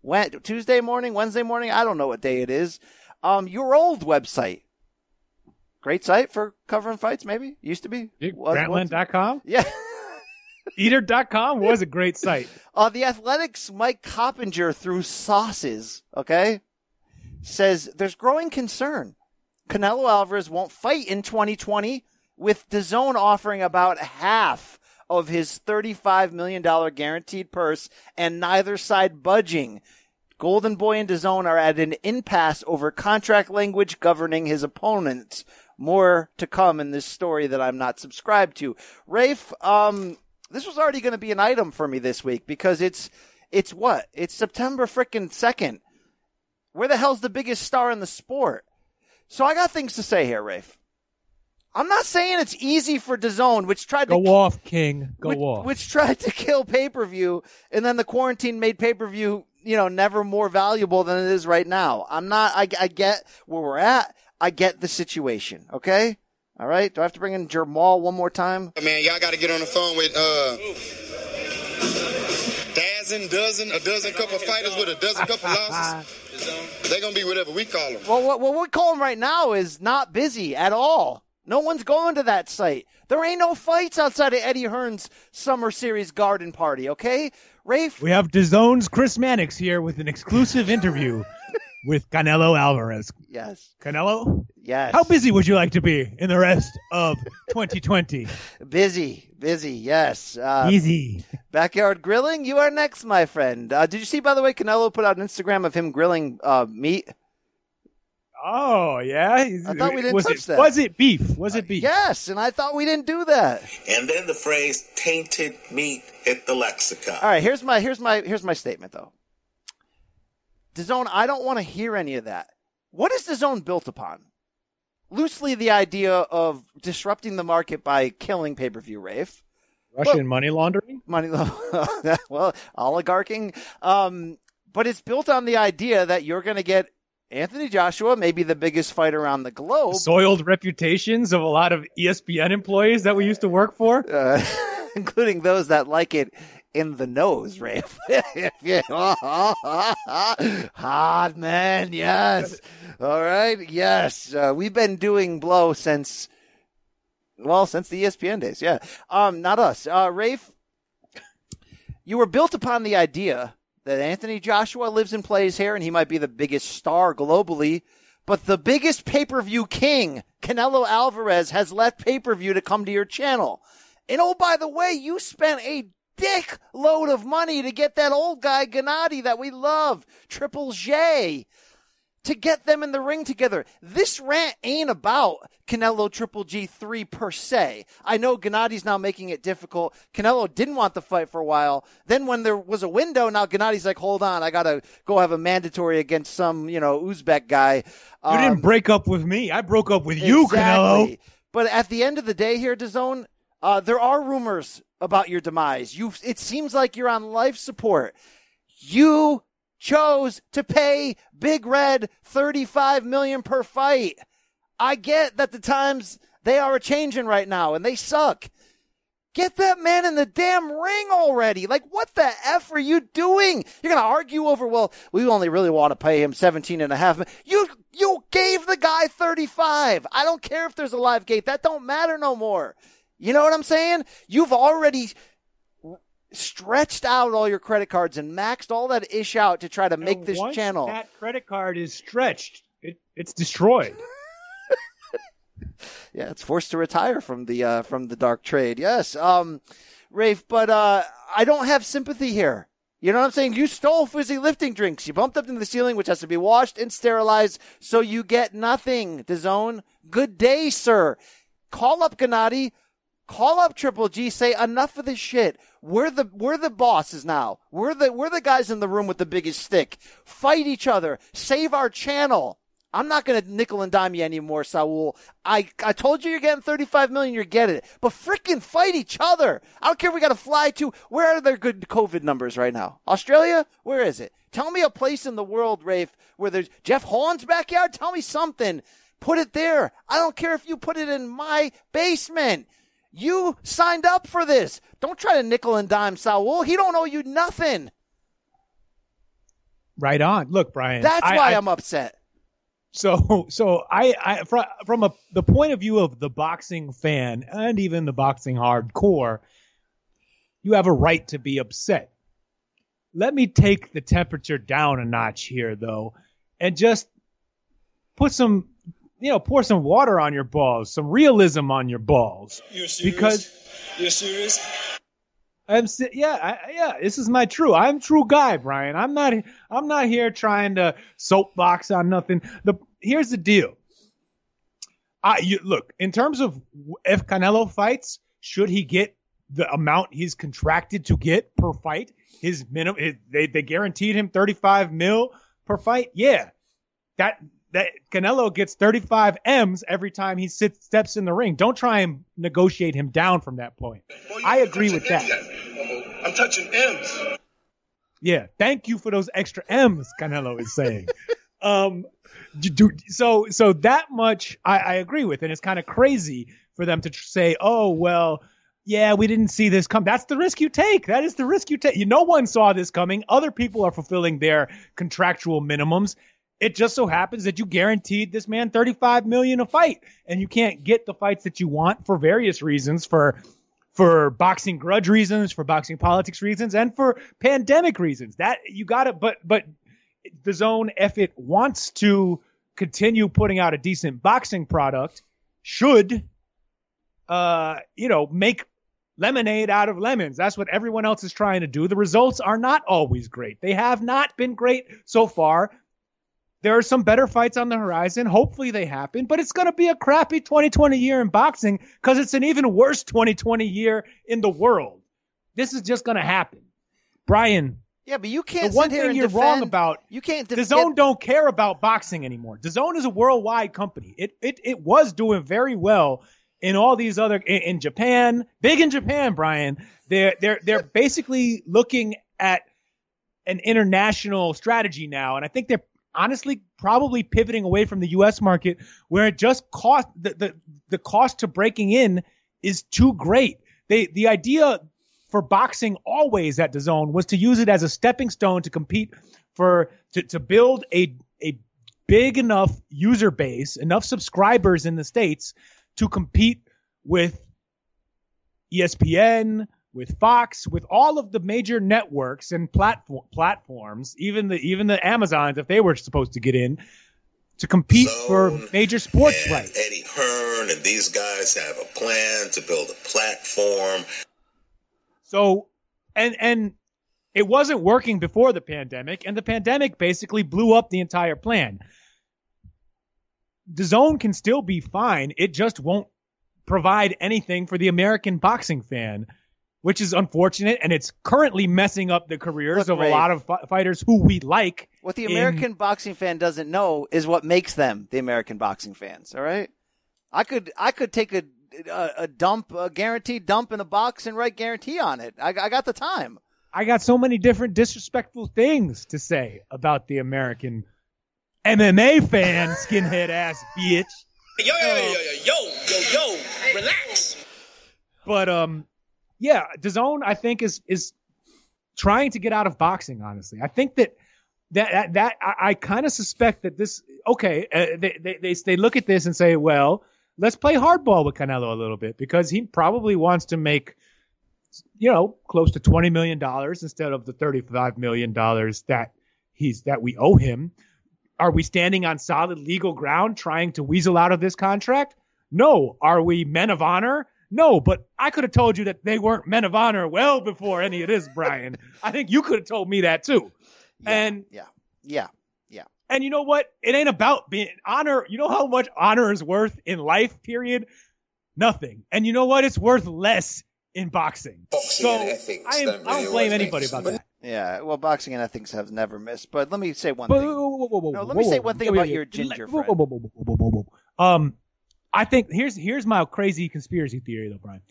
When, Tuesday morning, Wednesday morning, I don't know what day it is. Um, your old website. Great site for covering fights, maybe? Used to be? Was- was- Grantland.com? Yeah. Eater.com was a great site. Uh, the Athletics' Mike Coppinger through sauces, okay, says there's growing concern. Canelo Alvarez won't fight in 2020 with DAZN offering about half of his $35 million guaranteed purse and neither side budging. Golden Boy and DAZN are at an impasse over contract language governing his opponents. More to come in this story that I'm not subscribed to. Rafe, um, this was already going to be an item for me this week because it's, it's what? It's September frickin' 2nd. Where the hell's the biggest star in the sport? So I got things to say here, Rafe. I'm not saying it's easy for DAZN, which tried Go to off, King. Go which, off. which tried to kill pay per view, and then the quarantine made pay per view, you know, never more valuable than it is right now. I'm not. I, I get where we're at. I get the situation. Okay. All right. Do I have to bring in Jermall one more time? Man, y'all got to get on the phone with uh, dozen, dozen, a dozen couple fighters with a dozen couple losses. They're gonna be whatever we call them. Well, what, what we call them right now is not busy at all. No one's going to that site. There ain't no fights outside of Eddie Hearn's Summer Series garden party, okay? Rafe, We have DAZN's Chris Mannix here with an exclusive interview with Canelo Alvarez. yes, Canelo, yes. how busy would you like to be in the rest of 2020? Busy, busy, yes. Uh, Easy. Backyard grilling, you are next, my friend. Uh, did you see, by the way, Canelo put out an Instagram of him grilling uh, meat? Oh yeah. I thought we didn't was touch it, that. Was it beef? Was it beef? Yes, and I thought we didn't do that. And then the phrase tainted meat hit the lexicon. All right, here's my here's my here's my statement though. DAZN, I don't want to hear any of that. What is DAZN built upon? Loosely, the idea of disrupting the market by killing pay per view, Rafe. Russian money laundering. Money, laundering well, oligarching. Um, but it's built on the idea that you're going to get Anthony Joshua, maybe the biggest fight around the globe. Soiled reputations of a lot of ESPN employees that we used to work for. uh, including those that like it in the nose, Rafe. Hot man, yes. All right, yes. Uh, we've been doing blow since, well, since the ESPN days. Yeah. Um, not us. Uh, Rafe, you were built upon the idea that Anthony Joshua lives and plays here, and he might be the biggest star globally. But the biggest pay per view king, Canelo Alvarez, has left pay per view to come to your channel. And oh, by the way, you spent a dick load of money to get that old guy Gennady that we love, Triple G, to get them in the ring together. This rant ain't about Canelo Triple G three per se. I know Gennady's now making it difficult. Canelo didn't want the fight for a while. Then when there was a window, now Gennady's like, hold on, I gotta go have a mandatory against some, you know, Uzbek guy. You Um, didn't break up with me. I broke up with you, Canelo. But at the end of the day here, DAZN, uh, there are rumors about your demise. You, it seems like you're on life support. You chose to pay Big Red 35 million per fight. I get that the times they are a changing right now and they suck. Get that man in the damn ring already. Like, what the F are you doing? You're going to argue over, well, we only really want to pay him 17 and a half. You, you gave the guy 35. I don't care if there's a live gate. That don't matter no more. You know what I'm saying? You've already stretched out all your credit cards and maxed all that ish out to try to make And this channel. That credit card is stretched. It, it's destroyed. yeah, it's forced to retire from the uh, from the dark trade. Yes, um, Rafe, but uh, I don't have sympathy here. You know what I'm saying? You stole fizzy lifting drinks. You bumped up into the ceiling, which has to be washed and sterilized, so you get nothing. DAZN, good day, sir. Call up Gennady. Call up Triple G. Say enough of this shit. We're the we're the bosses now. We're the we're the guys in the room with the biggest stick. Fight each other. Save our channel. I'm not going to nickel and dime you anymore, Saul. I, I told you you're getting 35 million, you're getting it. But freaking fight each other. I don't care if we got to fly to, where are their good COVID numbers right now? Australia? Where is it? Tell me a place in the world, Rafe, where there's Jeff Horn's backyard. Tell me something. Put it there. I don't care if you put it in my basement. You signed up for this. Don't try to nickel and dime Saul. He don't owe you nothing. Right on. Look, Brian. That's I, why I, I'm upset. So, so I, I from, from a, the point of view of the boxing fan and even the boxing hardcore, you have a right to be upset. Let me take the temperature down a notch here, though, and just put some, you know, pour some water on your balls, some realism on your balls. You're serious? Because You're serious? I'm si- yeah, I, yeah. This is my true. I'm true guy, Brian. I'm not. I'm not here trying to soapbox on nothing. The here's the deal. I you, look in terms of if Canelo fights, should he get the amount he's contracted to get per fight? His minimum. His, they they guaranteed him 35 mil per fight. Yeah, that that Canelo gets 35 M's every time he sits steps in the ring. Don't try and negotiate him down from that point. I agree with that. I'm touching M's. Yeah, thank you for those extra M's. Canelo is saying. um, do, so so that much I, I agree with, and it's kind of crazy for them to tr- say, oh well. Yeah, we didn't see this come. That's the risk you take. That is the risk you take. You, no one saw this coming. Other people are fulfilling their contractual minimums. It just so happens that you guaranteed this man 35 million a fight and you can't get the fights that you want for various reasons for for boxing grudge reasons, for boxing politics reasons and for pandemic reasons. That you got to but but DAZN if it wants to continue putting out a decent boxing product should uh you know make lemonade out of lemons. That's what everyone else is trying to do. The results are not always great. They have not been great so far there are some better fights on the horizon. Hopefully they happen, but it's going to be a crappy 2020 year in boxing because it's an even worse 2020 year in the world. This is just going to happen. Brian. Yeah, but you can't. The one thing you're defend, wrong about. You can't. The def- Zone don't care about boxing anymore. DAZN is a worldwide company. It it it was doing very well in all these other in, in Japan, big in Japan, Brian. They're they're they're basically looking at an international strategy now, and I think they're honestly probably pivoting away from the U.S. market where it just cost the the, the cost to breaking in is too great. They the idea for boxing always at DAZN was to use it as a stepping stone to compete for to, to build a a big enough user base, enough subscribers in the states to compete with ESPN, with Fox, with all of the major networks and platform platforms, even the even the Amazons if they were supposed to get in to compete for major sports rights. Eddie Hearn and these guys have a plan to build a platform. So, and and it wasn't working before the pandemic, and the pandemic basically blew up the entire plan. DAZN can still be fine; it just won't provide anything for the American boxing fan, which is unfortunate, and it's currently messing up the careers Look, of a lot of fi- fighters who we like. What the in- American boxing fan doesn't know is what makes them the American boxing fans. All right, I could I could take a a, a dump, a guaranteed dump in a box and write guarantee on it. I, I got the time. I got so many different disrespectful things to say about the American MMA fan, skinhead ass bitch. Yo, yo, yo, yo, yo, yo, yo, relax. But um, yeah, DAZN I think is is trying to get out of boxing. Honestly, I think that that that, that I, I kind of suspect that this okay. Uh, they, they they they look at this and say, well, let's play hardball with Canelo a little bit because he probably wants to make you know close to twenty million dollars instead of the thirty five million dollars that he's that we owe him. Are we standing on solid legal ground trying to weasel out of this contract? No. Are we men of honor? No, but I could have told you that they weren't men of honor well before any of this, Brian. I think you could have told me that too. and yeah, yeah, yeah. And you know what? It ain't about being honor. You know how much honor is worth in life, period? Nothing. And you know what? It's worth less in boxing. Boxing so and ethics I, am, don't I don't blame anybody about But that. Yeah, well, boxing and ethics have never missed. But let me say one Whoa, thing. whoa, whoa, whoa, whoa, No, let me say one thing about your ginger friend. Um, I think here's here's my crazy conspiracy theory though, Brian.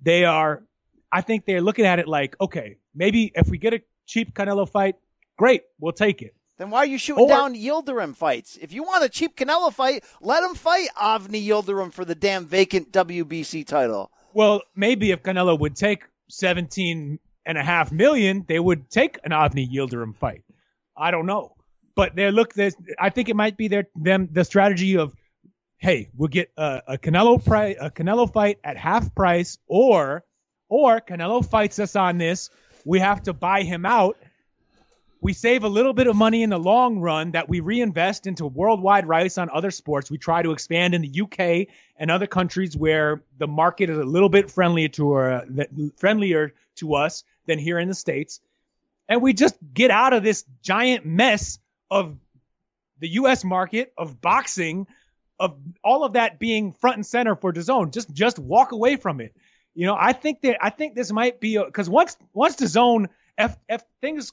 They are, I think they're looking at it like, okay, maybe if we get a cheap Canelo fight, great, we'll take it. Then why are you shooting Or- down Yildirim fights? If you want a cheap Canelo fight, let him fight Avni Yildirim for the damn vacant WBC title. Well, maybe if Canelo would take 17 and a half million, they would take an Avni Yildirim fight. I don't know. But they look there's I think it might be their them the strategy of hey, we'll get a, a Canelo pri- a Canelo fight at half price or or Canelo fights us on this, we have to buy him out. We save a little bit of money in the long run that we reinvest into worldwide rights on other sports. We try to expand in the UK and other countries where the market is a little bit friendlier to uh, friendlier to us than here in the states, and we just get out of this giant mess of the U.S. market of boxing, of all of that being front and center for DAZN. Just just walk away from it. You know, I think that I think this might be because once once DAZN, if if things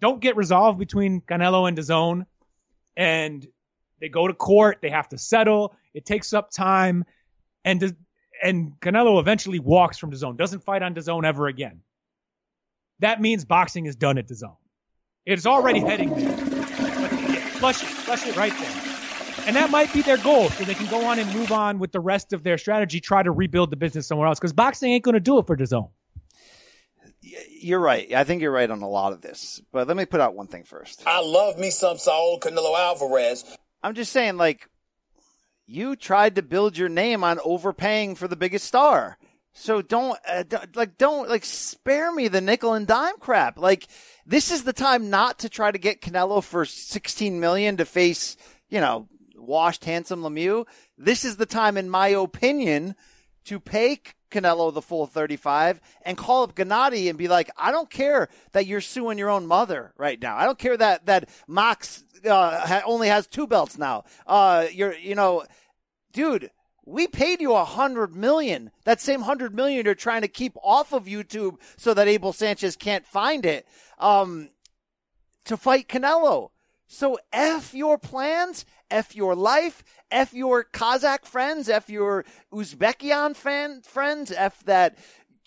don't get resolved between Canelo and DAZN, and they go to court, they have to settle. It takes up time, and and Canelo eventually walks from DAZN, doesn't fight on DAZN ever again. That means boxing is done at DAZN. It's already heading there. Flush it, flush it right there. And that might be their goal, so they can go on and move on with the rest of their strategy, try to rebuild the business somewhere else, because boxing ain't going to do it for DAZN. You're right. I think you're right on a lot of this. But let me put out one thing first. I love me some Saul Canelo Alvarez. I'm just saying, like, you tried to build your name on overpaying for the biggest star. So don't, uh, don't- like, don't, like, spare me the nickel and dime crap. Like, this is the time not to try to get Canelo for 16 million to face, you know, washed, handsome Lemieux. This is the time, in my opinion, to pay Canelo the full 35 and call up Gennady and be like, I don't care that you're suing your own mother right now. I don't care that, that Mox, uh, only has two belts now. Uh, you're, you know, dude, we paid you a hundred million. That same hundred million you're trying to keep off of YouTube so that Abel Sanchez can't find it. Um, to fight Canelo. So F your plans, F your life, F your Kazakh friends, F your Uzbekian fan friends, F that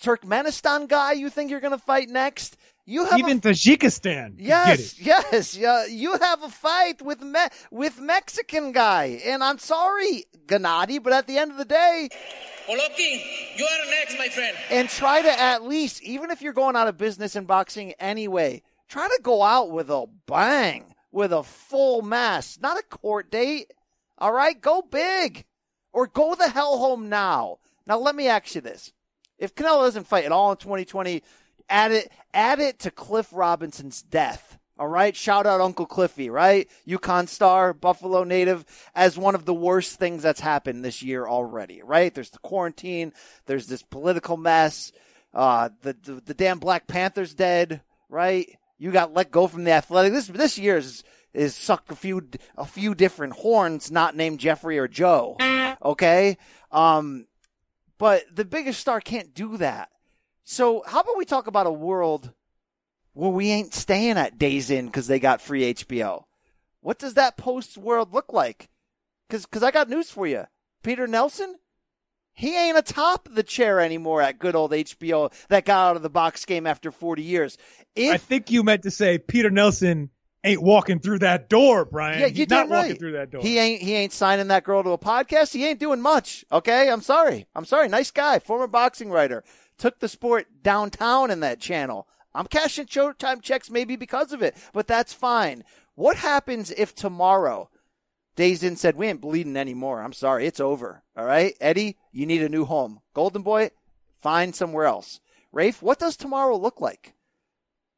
Turkmenistan guy you think you're going to fight next. You have Even a, Tajikistan. could get it. yes, yes, yeah, you have a fight with Me- with Mexican guy, and I'm sorry, Gennady, but at the end of the day, Oloki, you are next, my friend. and try to at least, even if you're going out of business in boxing anyway, try to go out with a bang, with a full mass, not a court date. All right, go big, or go the hell home now. Now let me ask you this: If Canelo doesn't fight at all in 2020, add it, add it to Cliff Robinson's death. All right, shout out Uncle Cliffy, right? UConn star, Buffalo native, as one of the worst things that's happened this year already, right? There's the quarantine, there's this political mess, uh, the, the, the damn Black Panther's dead, right? You got let go from the athletic. This, this year is, is sucked a few, a few different horns, not named Jeffrey or Joe. Okay. Um, but the biggest star can't do that. So how about we talk about a world where we ain't staying at Days Inn because they got free HBO? What does that post world look like? Because cause I got news for you. Peter Nelson, he ain't atop the chair anymore at good old HBO that got out of the box game after 40 years. If I think you meant to say Peter Nelson ain't walking through that door, Brian. Yeah, you're not right. walking through that door. He ain't he ain't signing that girl to a podcast. He ain't doing much. Okay, I'm sorry. I'm sorry. Nice guy, former boxing writer, took the sport downtown in that channel. I'm cashing Showtime checks maybe because of it, but that's fine. What happens if tomorrow DAZN said we ain't bleeding anymore? I'm sorry, it's over. All right, Eddie, you need a new home. Golden Boy, find somewhere else. Rafe, what does tomorrow look like?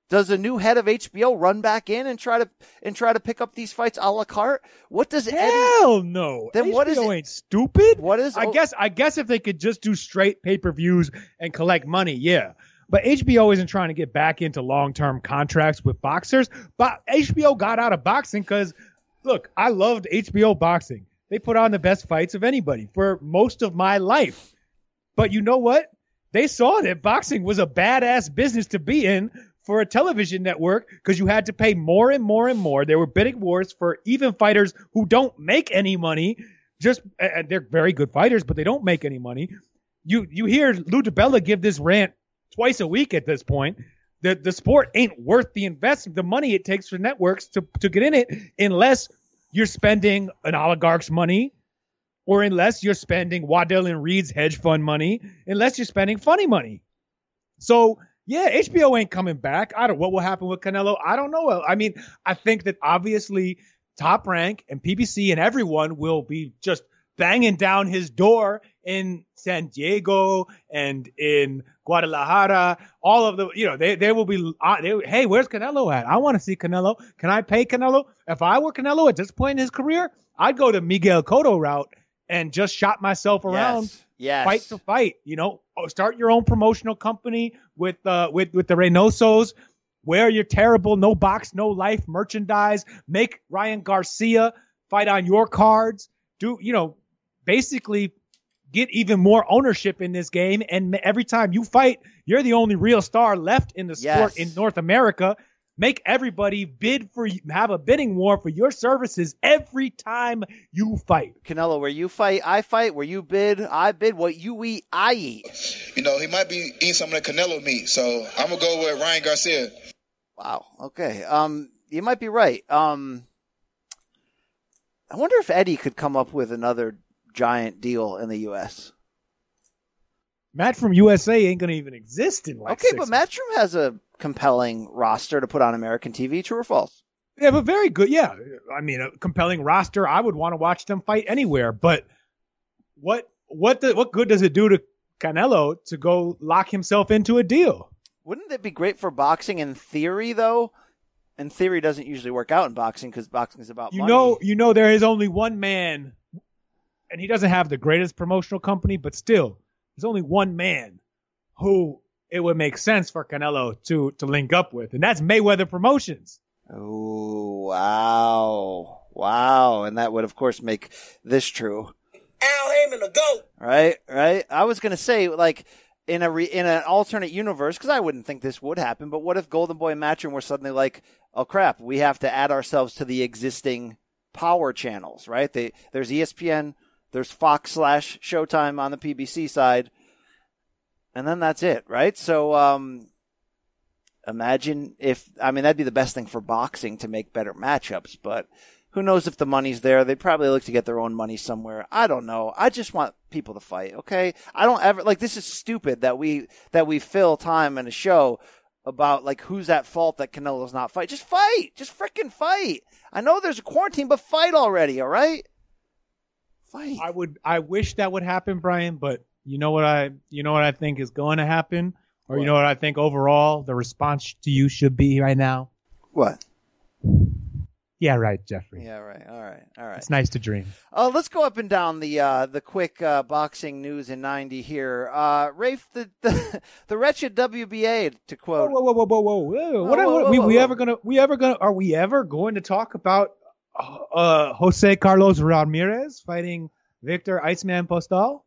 Does a new head of HBO run back in and try to and try to pick up these fights a la carte? What does Eddie? Hell no. Then what is HBO ain't stupid. What is? I guess I guess if they could just do straight pay per views and collect money, yeah. But HBO isn't trying to get back into long term contracts with boxers. But HBO got out of boxing because, look, I loved HBO boxing. They put on the best fights of anybody for most of my life. But you know what? They saw that boxing was a badass business to be in for a television network because you had to pay more and more and more. There were bidding wars for even fighters who don't make any money. Just and they're very good fighters, but they don't make any money. You you hear Lou DiBella give this rant twice a week at this point. The the sport ain't worth the investment, the money it takes for networks to to get in it, unless you're spending an oligarch's money, or unless you're spending Waddell and Reed's hedge fund money, unless you're spending funny money. So yeah, HBO ain't coming back. I don't what will happen with Canelo. I don't know. I mean, I think that obviously Top Rank and PBC and everyone will be just banging down his door in San Diego and in Guadalajara. All of the, you know, they, they will be, uh, they, hey, where's Canelo at? I want to see Canelo. Can I pay Canelo? If I were Canelo at this point in his career, I'd go to Miguel Cotto route and just shop myself around. Yes. Yes. Fight to fight, you know, Oh, start your own promotional company with, uh, with, with the Reynosos. Wear your terrible no box, no life merchandise. Make Ryan Garcia fight on your cards. Do, you know, basically get even more ownership in this game. And every time you fight, you're the only real star left in the sport Yes. in North America. Make everybody bid for have a bidding war for your services every time you fight. Canelo, where you fight, I fight. Where you bid, I bid. What you eat, I eat. You know, he might be eating some of the Canelo meat, so I'm gonna go with Ryan Garcia. Wow. Okay. Um, you might be right. Um, I wonder if Eddie could come up with another giant deal in the U.S. Matt from USA ain't gonna even exist in like okay, but Matchroom has a compelling roster to put on American TV. True or false? Yeah, but very good. Yeah, I mean, a compelling roster. I would want to watch them fight anywhere. But what what the, what good does it do to Canelo to go lock himself into a deal? Wouldn't it be great for boxing in theory, though? In theory, doesn't usually work out in boxing because boxing is about You money. know, you know, there is only one man, and he doesn't have the greatest promotional company, but still, there's only one man who it would make sense for Canelo to to link up with, and that's Mayweather Promotions. Oh wow, wow, and that would of course make this true. Al Haymon, the GOAT. Right, right. I was gonna say like in a re, in an alternate universe because I wouldn't think this would happen. But what if Golden Boy and Matchroom were suddenly like, oh crap, we have to add ourselves to the existing power channels, right? They, there's ESPN, there's Fox slash Showtime on the PBC side, and then that's it, right? So um, imagine if I mean that'd be the best thing for boxing to make better matchups, but who knows if the money's there? They'd probably look to get their own money somewhere. I don't know. I just want people to fight, okay? I don't ever like this is stupid that we that we fill time in a show about like who's at fault that Canelo's not fight. Just fight. Just freaking fight. I know there's a quarantine, but fight already, all right? Fight. I would, I wish that would happen, Brian, but you know what I, you know what I think is going to happen, or you know what I think overall the response to you should be right now. What? Yeah, right, Jeffrey. Yeah, right. All right. All right. It's nice to dream. Uh, let's go up and down the uh, the quick uh, boxing news in ninety here. Uh, Rafe, the, the the wretched WBA to quote. Whoa, whoa, whoa, whoa, whoa, whoa! What whoa, are whoa, we, whoa, we whoa. ever gonna? We ever gonna? Are we ever going to talk about uh, Jose Carlos Ramirez fighting Victor Iceman Postol?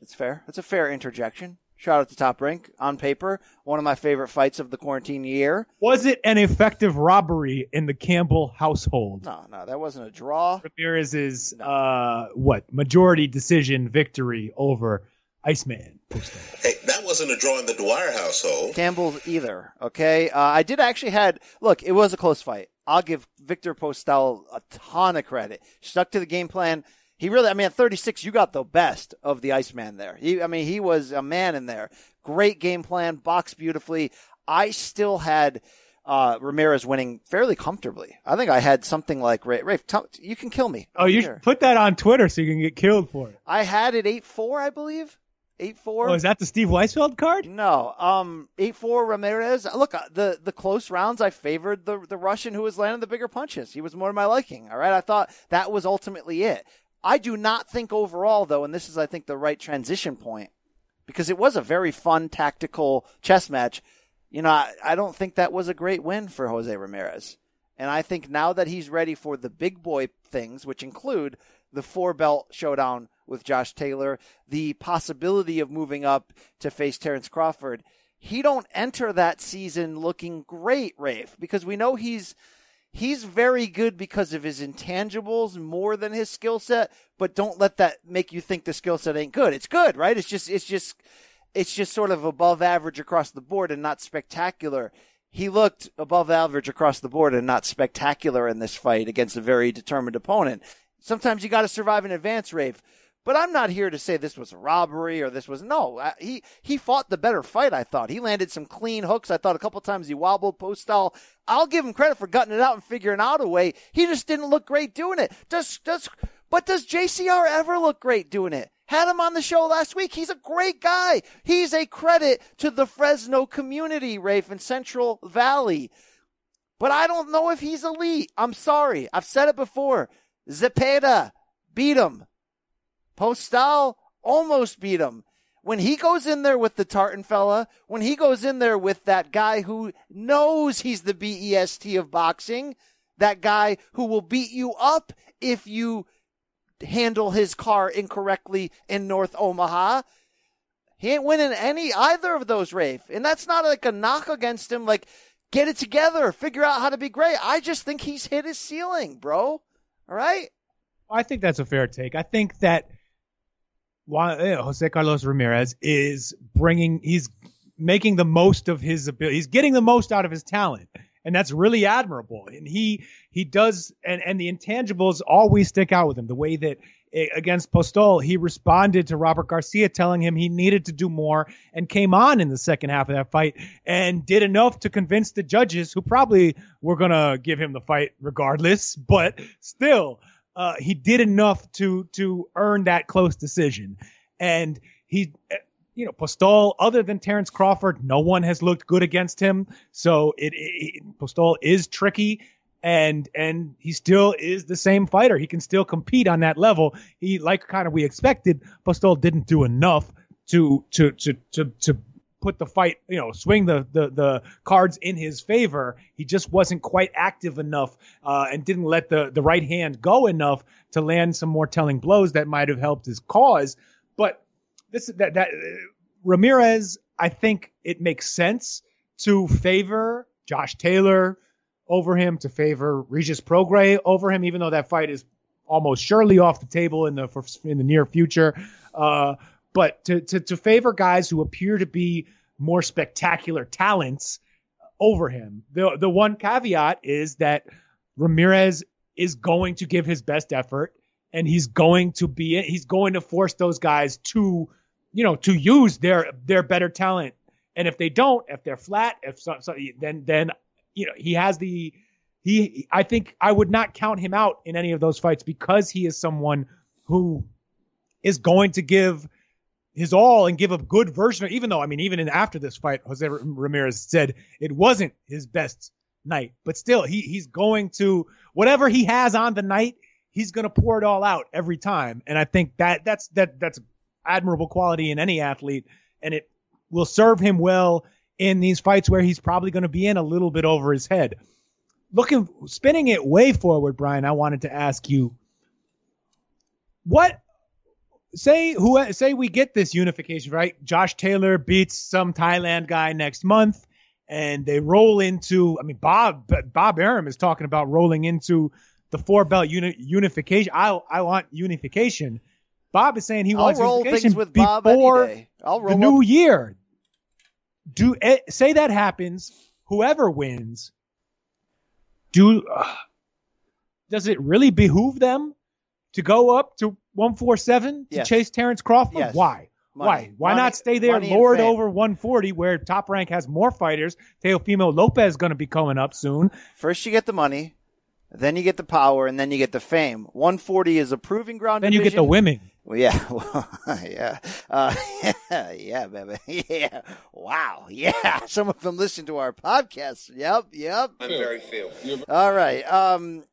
It's fair. That's a fair interjection. Shout out to Top Rank on paper. One of my favorite fights of the quarantine year. Was it an effective robbery in the Campbell household? No, no, that wasn't a draw. Ramirez's uh, what majority decision victory over Iceman Postol. Hey, that wasn't a draw in the Dwyer household. Campbell's either. Okay, uh, I did actually had look. It was a close fight. I'll give Victor Postol a ton of credit. Stuck to the game plan. He really, I mean, at 36, you got the best of the Iceman there. He, I mean, he was a man in there. Great game plan, boxed beautifully. I still had uh, Ramirez winning fairly comfortably. I think I had something like Rafe. Rafe, tell, you can kill me. Oh, you should put that on Twitter so you can get killed for it. I had it eight four, I believe. Eight four. Oh, is that the Steve Weisfeld card? No, um, eight four Ramirez. Look, uh, the the close rounds, I favored the the Russian who was landing the bigger punches. He was more to my liking. All right, I thought that was ultimately it. I do not think overall, though, and this is, I think, the right transition point because it was a very fun tactical chess match. You know, I, I don't think that was a great win for Jose Ramirez. And I think now that he's ready for the big boy things, which include the four belt showdown with Josh Taylor, the possibility of moving up to face Terrence Crawford, he don't enter that season looking great, Rafe, because we know he's he's very good because of his intangibles more than his skill set, but don't let that make you think the skill set ain't good. It's good, right? It's just it's just it's just sort of above average across the board and not spectacular. He looked above average across the board and not spectacular in this fight against a very determined opponent. Sometimes you got to survive in advance, Rafe. But I'm not here to say this was a robbery or this was no. Uh, he he fought the better fight. I thought he landed some clean hooks. I thought a couple times he wobbled Postol. I'll give him credit for gutting it out and figuring out a way. He just didn't look great doing it. Does does but does JCR ever look great doing it? Had him on the show last week. He's a great guy. He's a credit to the Fresno community, Rafe, in Central Valley. But I don't know if he's elite. I'm sorry. I've said it before. Zepeda beat him. Postol almost beat him. When he goes in there with the Tartan fella, when he goes in there with that guy who knows he's the BEST of boxing, that guy who will beat you up if you handle his car incorrectly in North Omaha. He ain't winning any either of those, Rafe. And that's not like a knock against him. Like, get it together, figure out how to be great. I just think he's hit his ceiling, bro. All right? I think that's a fair take. I think that Jose Carlos Ramirez is bringing, he's making the most of his ability. He's getting the most out of his talent. And that's really admirable. And he, he does, and, and the intangibles always stick out with him. The way that eh, against Postol, he responded to Robert Garcia telling him he needed to do more and came on in the second half of that fight and did enough to convince the judges who probably were going to give him the fight regardless, but still, uh, he did enough to to earn that close decision. And he, you know, Postol, other than Terrence Crawford, no one has looked good against him. So it, it Postol is tricky. And and he still is the same fighter. He can still compete on that level. He like kind of we expected. Postol didn't do enough to to to to to put the fight, you know, swing the, the, the cards in his favor. He just wasn't quite active enough uh, and didn't let the, the right hand go enough to land some more telling blows that might have helped his cause. But this that that uh, Ramirez, I think it makes sense to favor Josh Taylor over him, to favor Regis Prograis over him, even though that fight is almost surely off the table in the in the near future. Uh, but to, to, to favor guys who appear to be more spectacular talents over him. The the one caveat is that Ramirez is going to give his best effort and he's going to be he's going to force those guys to you know to use their their better talent and if they don't if they're flat if so, so then then you know he has the he I think I would not count him out in any of those fights because he is someone who is going to give his all and give a good version of, even though, I mean, even in after this fight, Jose Ramirez said it wasn't his best night, but still he, he's going to, whatever he has on the night, he's going to pour it all out every time. And I think that that's, that, that's admirable quality in any athlete and it will serve him well in these fights where he's probably going to be in a little bit over his head. Looking, spinning it way forward, Brian, I wanted to ask you, what say who say we get this unification right? Josh taylor beats some thailand guy next month and they roll into i mean bob bob arum is talking about rolling into the four belt uni- unification. I i want unification. Bob is saying he wants I'll roll unification things with Bob before. I'll roll the new up- year. Do eh, say that happens. Whoever wins do uh, does it really behoove them to go up to 147 to Yes. chase Terrence Crawford? Yes. Why? Money. Why? Why Money- not stay there, lord over 140, where Top Rank has more fighters? Teofimo Lopez is going to be coming up soon. First, you get the money, then you get the power, and then you get the fame. 140 is a proving ground. Then you get the women. Well, yeah, well, yeah, uh, yeah, baby, yeah. Wow, yeah. Some of them listen to our podcast. Yep, yep. I'm very few. All right. Um,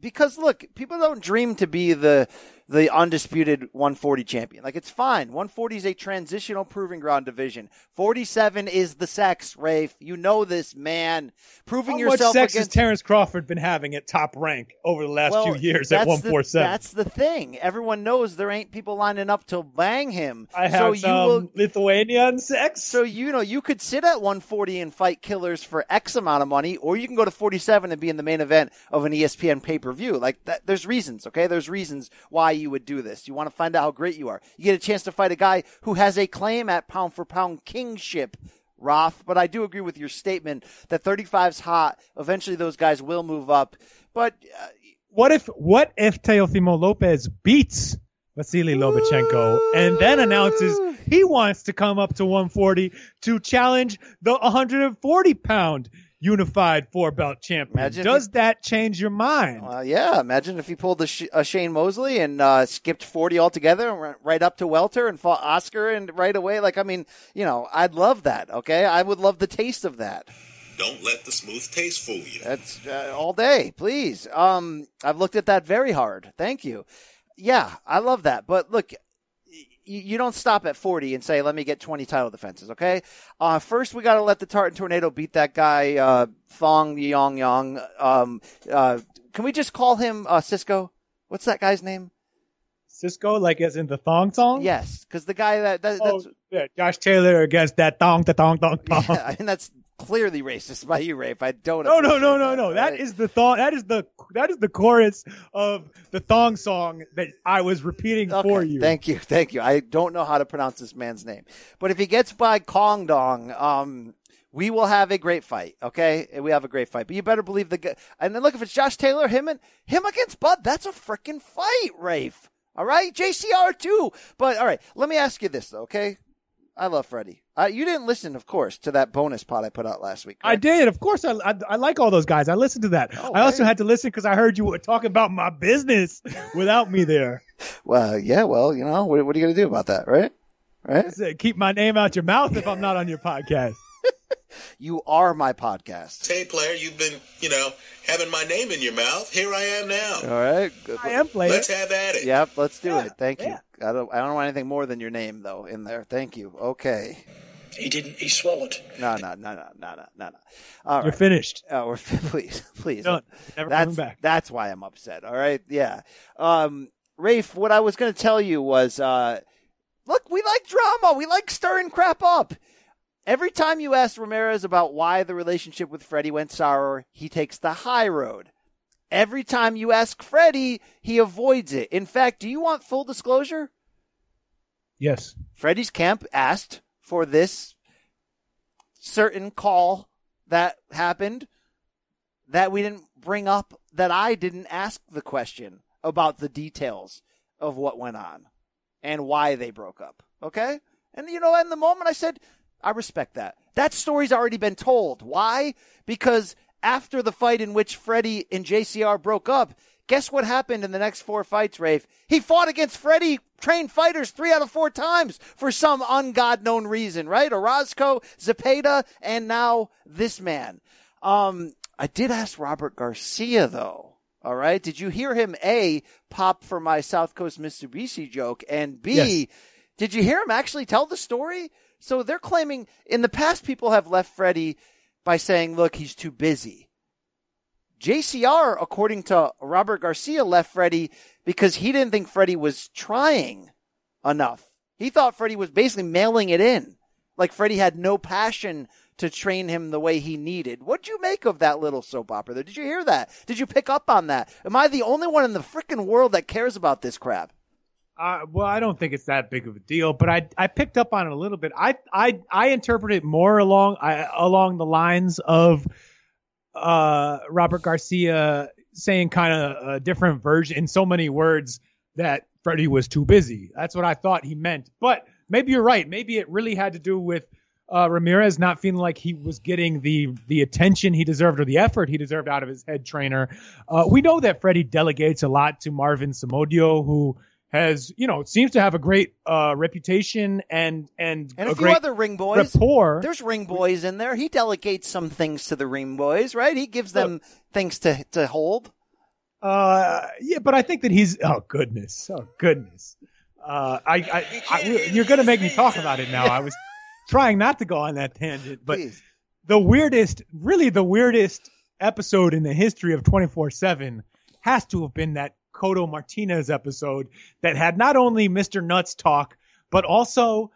because look, people don't dream to be the the undisputed 140 champion. Like it's fine. 140 is a transitional proving ground division. 47 is the sex, Rafe. You know this, man. Proving How yourself much sex against has Terrence Crawford been having at top rank over the last well, few years at 147? The, that's the thing. Everyone knows there ain't people lining up to bang him. I have so some you will, Lithuanian sex. So you know you could sit at 140 and fight killers for X amount of money, or you can go to 47 and be in the main event of an ESPN pay per view. Like that, there's reasons. Okay, there's reasons why you would do this. You want to find out how great you are. You get a chance to fight a guy who has a claim at pound for pound kingship. Roth, but I do agree with your statement that 35's hot. Eventually, those guys will move up. But uh, what if what if Teofimo Lopez beats Vasily Lomachenko and then announces he wants to come up to 140 to challenge the 140 pound unified four belt champion? Imagine Does if that change your mind? Uh, yeah, imagine if he pulled a, Sh- a Shane Mosley and uh, skipped 40 altogether and went right up to welter and fought Oscar and right away. Like, I mean, you know, I'd love that. Okay, I would love the taste of that. Don't let the smooth taste fool you. That's uh, all day, please. Um, I've looked at that very hard. Thank you. Yeah, I love that. But look, you, you don't stop at 40 and say, let me get 20 title defenses, okay? Uh, first, we got to let the Tartan Tornado beat that guy, uh, Thong Yong Yong. Um, uh, can we just call him uh, Cisco? What's that guy's name? Cisco, like as in the thong song? Yes, because the guy that, that Oh, that's yeah, Josh Taylor against that thong, the thong, thong, thong. yeah, mean that's clearly racist by you, Rafe. I don't. No, no, no, no, no. That is the thong. That is the that is the chorus of the thong song that I was repeating for you. Thank you, thank you. I don't know how to pronounce this man's name, but if he gets by Kong Dong, um, we will have a great fight. Okay, we have a great fight. But you better believe the guy. And then look, if it's Josh Taylor, him and him against Bud, that's a freaking fight, Rafe. All right, JCR too. But all right, let me ask you this though. Okay, I love Freddie. Uh, you didn't listen, of course, to that bonus pod I put out last week. I did, of course. I, I I like all those guys. I listened to that. Oh, I also had to listen because I heard you were talking about my business without me there. Well, yeah. Well, you know, what, what are you gonna do about that, right? Right. I said, keep my name out your mouth if I'm not on your podcast. You are my podcast. Hey, player, you've been, you know, having my name in your mouth. Here I am now. All right. Good. I am playing. Let's have at it. Yep, let's do it. Thank you. I don't. I don't want anything more than your name though in there. Thank you. Okay. He didn't. He swallowed. No, no, no, no, no, no, no, no. You're right. finished. Oh, we're please, please. Done. Never that's coming back. that's why I'm upset. All right. Yeah. Um, Rafe, what I was going to tell you was, uh, look, we like drama. We like stirring crap up. Every time you ask Ramirez about why the relationship with Freddie went sour, he takes the high road. Every time you ask Freddie, he avoids it. In fact, do you want full disclosure? Yes. Freddie's camp asked for this certain call that happened that we didn't bring up, that I didn't ask the question about the details of what went on and why they broke up. Okay? And you know, in the moment I said, I respect that. That story's already been told. Why? Because after the fight in which Freddie and JCR broke up, guess what happened in the next four fights, Rafe? He fought against Freddie trained fighters three out of four times for some ungod known reason, right? Orozco, Zepeda, and now this man. Um, I did ask Robert Garcia though. All right. Did you hear him A pop for my South Coast Mitsubishi joke? And B, Yes. did you hear him actually tell the story? So they're claiming in the past people have left Freddie by saying, look, he's too busy. JCR, according to Robert Garcia, left Freddie because he didn't think Freddie was trying enough. He thought Freddie was basically mailing it in. Like Freddie had no passion to train him the way he needed. What'd you make of that little soap opera there? Did you hear that? Did you pick up on that? Am I the only one in the freaking world that cares about this crap? Uh, well, I don't think it's that big of a deal, but I I picked up on it a little bit. I I I interpret it more along I, along the lines of uh, Robert Garcia saying kind of a different version in so many words that Freddie was too busy. That's what I thought he meant. But maybe you're right. Maybe it really had to do with uh, Ramirez not feeling like he was getting the the attention he deserved or the effort he deserved out of his head trainer. Uh, we know that Freddie delegates a lot to Marvin Samodio, who has you know seems to have a great uh, reputation and and, And a, few great other ring boys. rapport. There's ring boys in there. He delegates some things to the ring boys, right? He gives them things to to hold. Uh, yeah, but I think that he's. Oh goodness, oh goodness. Uh, I, I, I you're gonna make me talk about it now. I was trying not to go on that tangent, but the weirdest, really the weirdest episode in the history of 24/7 has to have been that Cotto Martinez episode that had not only Mr. Nuts talk, but also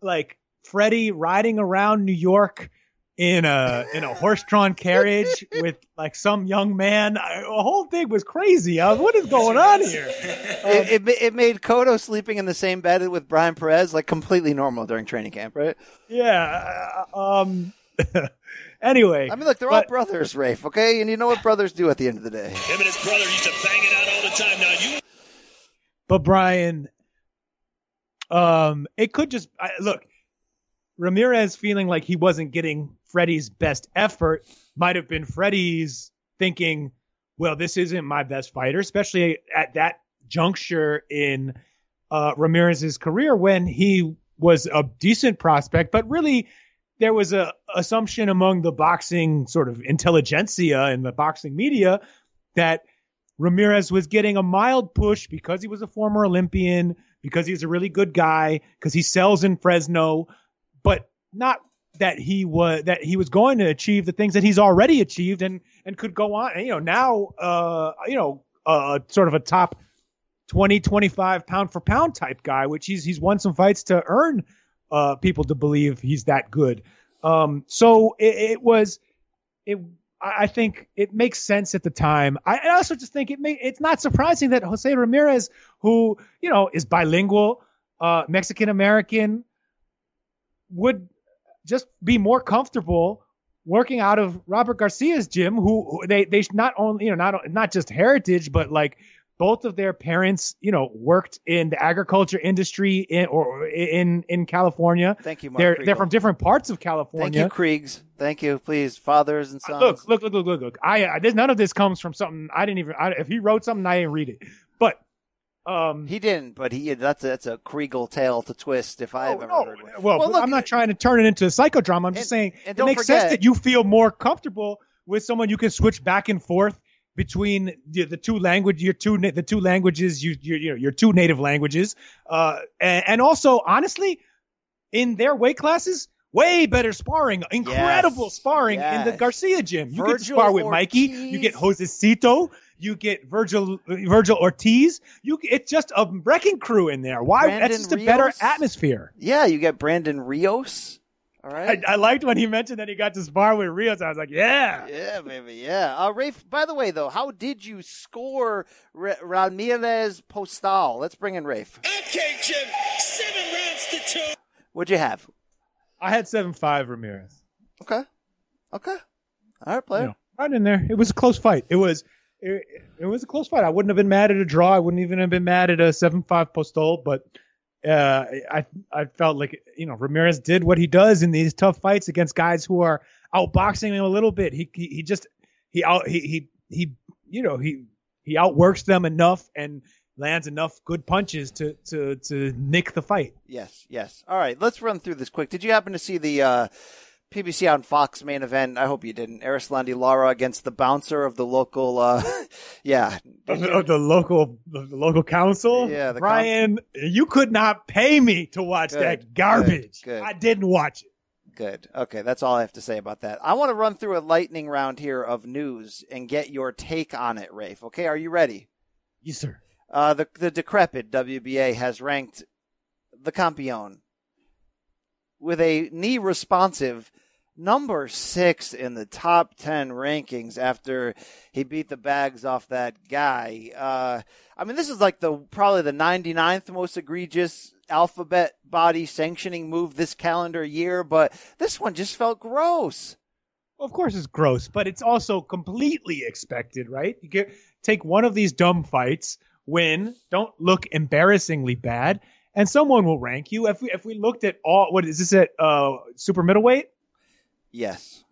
like Freddie riding around New York in a in a horse-drawn carriage with like some young man. I, the whole thing was crazy. I was, what is going on here? it, it, it made Cotto sleeping in the same bed with Brian Perez like completely normal during training camp, right? Yeah. Um. anyway, I mean, look, they're but- all brothers, Rafe. Okay, and you know what brothers do at the end of the day. Him and his brother used to bang it out all the time. Now you But Brian, um, it could just I, look. Ramirez feeling like he wasn't getting Freddie's best effort might have been Freddie's thinking, well, this isn't my best fighter, especially at that juncture in uh, Ramirez's career when he was a decent prospect, but really there was a assumption among the boxing sort of intelligentsia and the boxing media that Ramirez was getting a mild push because he was a former Olympian, because he's a really good guy, because he sells in Fresno, but not that he was that he was going to achieve the things that he's already achieved and and could go on. And, you know, now uh you know, uh sort of a top 20 25 pound for pound type guy, which he's he's won some fights to earn uh people to believe he's that good. Um so it, it was it I think it makes sense at the time. I I also just think it may, it's not surprising that Jose Ramirez, who you know is bilingual, uh, Mexican American, would just be more comfortable working out of Robert Garcia's gym. Who, who they they not only you know not not just heritage, but like both of their parents you know worked in the agriculture industry in or in in California. Thank you, Mark They're Kriegel. they're from different parts of California. Thank you, Kriegs. Thank you, please, fathers and sons. Look, look, look, look, look, look. I, I this, none of this comes from something I didn't even. I, if he wrote something, I didn't read it. But um, he didn't, but he that's a, that's a Kriegel tale to twist if I have ever heard one. well, Well, look, I'm not trying to turn it into a psychodrama. I'm just saying it makes forget- sense that you feel more comfortable with someone you can switch back and forth between the, the two language, your two the two languages, you your you know, your two native languages, uh, and, and also honestly, in their weight classes. Way better sparring, incredible sparring in the. Garcia gym. You get to spar with Mikey, you get Josecito, you get Vergil Vergil Ortiz. You it's just a wrecking crew in there. Why? Brandon That's just a better atmosphere. Yeah, you get Brandon Rios. All right. I, I liked when he mentioned that he got to spar with Rios. I was like, yeah. Yeah, baby, yeah. Uh, Rafe, by the way, though, how did you score R- Ramirez Postol? Let's bring in Rafe. okay, Jim. Seven rounds to two. What'd you have? I had seven five Ramirez. Okay. Okay. All right, player. You know, right in there. It was a close fight. It was it, it was a close fight. I wouldn't have been mad at a draw. I wouldn't even have been mad at a seven five Postol, but uh, I I felt like you know Ramirez did what he does in these tough fights against guys who are outboxing him a little bit. He he, he just he out he, he he you know he he outworks them enough and lands enough good punches to to to nick the fight. Yes, yes. All right, let's run through this quick. Did you happen to see the uh, PBC on Fox main event? I hope you didn't. Erislandy Lara against the bouncer of the local. Uh, yeah, Of the, the local the local council. Yeah, the Brian, you could not pay me to watch Good, that garbage. good, good. I didn't watch it. Good. Okay, that's all I have to say about that. I want to run through a lightning round here of news and get your take on it, Rafe. Okay, are you ready? Yes, sir. Uh, the the decrepit WBA has ranked the Campeon with a knee responsive number six in the top 10 rankings after he beat the bags off that guy. Uh, I mean, this is like the probably the 99th most egregious alphabet body sanctioning move this calendar year, but this one just felt gross. Of course, it's gross, but it's also completely expected, right? You get take one of these dumb fights, win, don't look embarrassingly bad, and someone will rank you. If we if we looked at all, what is this at uh, super middleweight? Yes.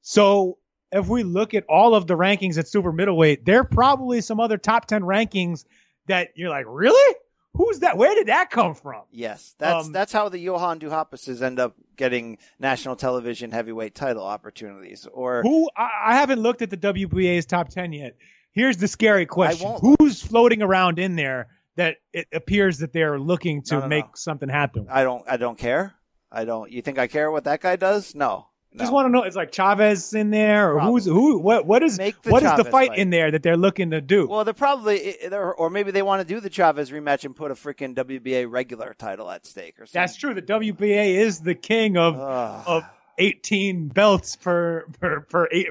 So if we look at all of the rankings at super middleweight, there are probably some other top ten rankings that you're like, really? Who's that? Where did that come from? Yes, that's Um, that's how the Johann Duhaupases end up getting national television heavyweight title opportunities. Or Who I, I haven't looked at the WBA's top ten yet. here's the scary question: Who's floating around in there that it appears that they're looking to No, no, make no. something happen? I don't. I don't care. I don't. You think I care what that guy does? No. Just want to know, It's like Chavez in there, or who's who? What what is what is the fight, fight. in there that they're looking to do? Well, they're probably, they're- or maybe they want to do the Chavez rematch and put a freaking WBA regular title at stake or something. That's true. The WBA is the king of of 18 belts per per per eight.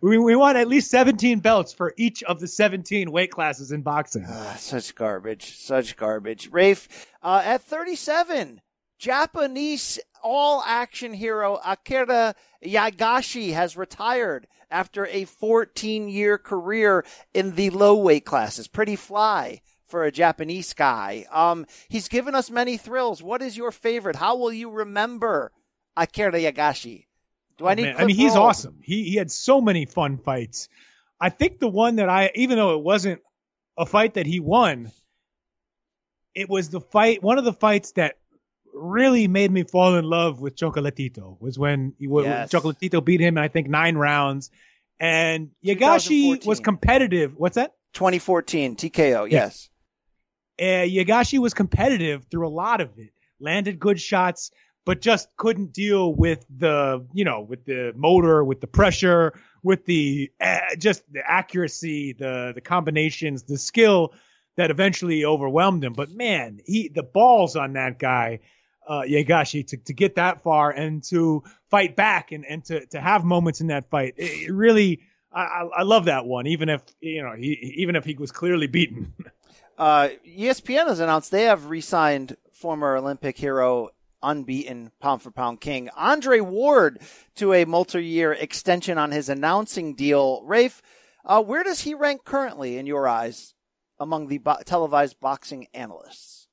We we want at least 17 belts for each of the 17 weight classes in boxing. Ah, such garbage. Such garbage. Rafe, uh, at 37, Japanese all action hero Akira Yaegashi has retired after a 14 year career in the low weight classes. Pretty fly for a Japanese guy. Um, he's given us many thrills. What is your favorite? How will you remember Akira Yaegashi? Do I Oh, need? man. I mean, he's Roll? awesome. He he had so many fun fights. I think the one that I, even though it wasn't a fight that he won, it was the fight. One of the fights that really made me fall in love with Chocolatito was when he Yes. Chocolatito beat him. in, I think nine rounds, and Yaegashi was competitive. What's that? 2014 TKO. Yes. uh, Yaegashi was competitive through a lot of it, landed good shots, but just couldn't deal with the, you know, with the motor, with the pressure, with the uh, just the accuracy, the the combinations, the skill that eventually overwhelmed him. But man, he the balls on that guy, uh, Yaegashi, to, to get that far and to fight back and, and to, to have moments in that fight, it, it really. I, I love that one, even if you know he even if he was clearly beaten. Uh, ESPN has announced they have re-signed former Olympic hero, unbeaten pound for pound king Andre Ward to a multi-year extension on his announcing deal. Rafe, uh, where does he rank currently in your eyes among the bo- televised boxing analysts?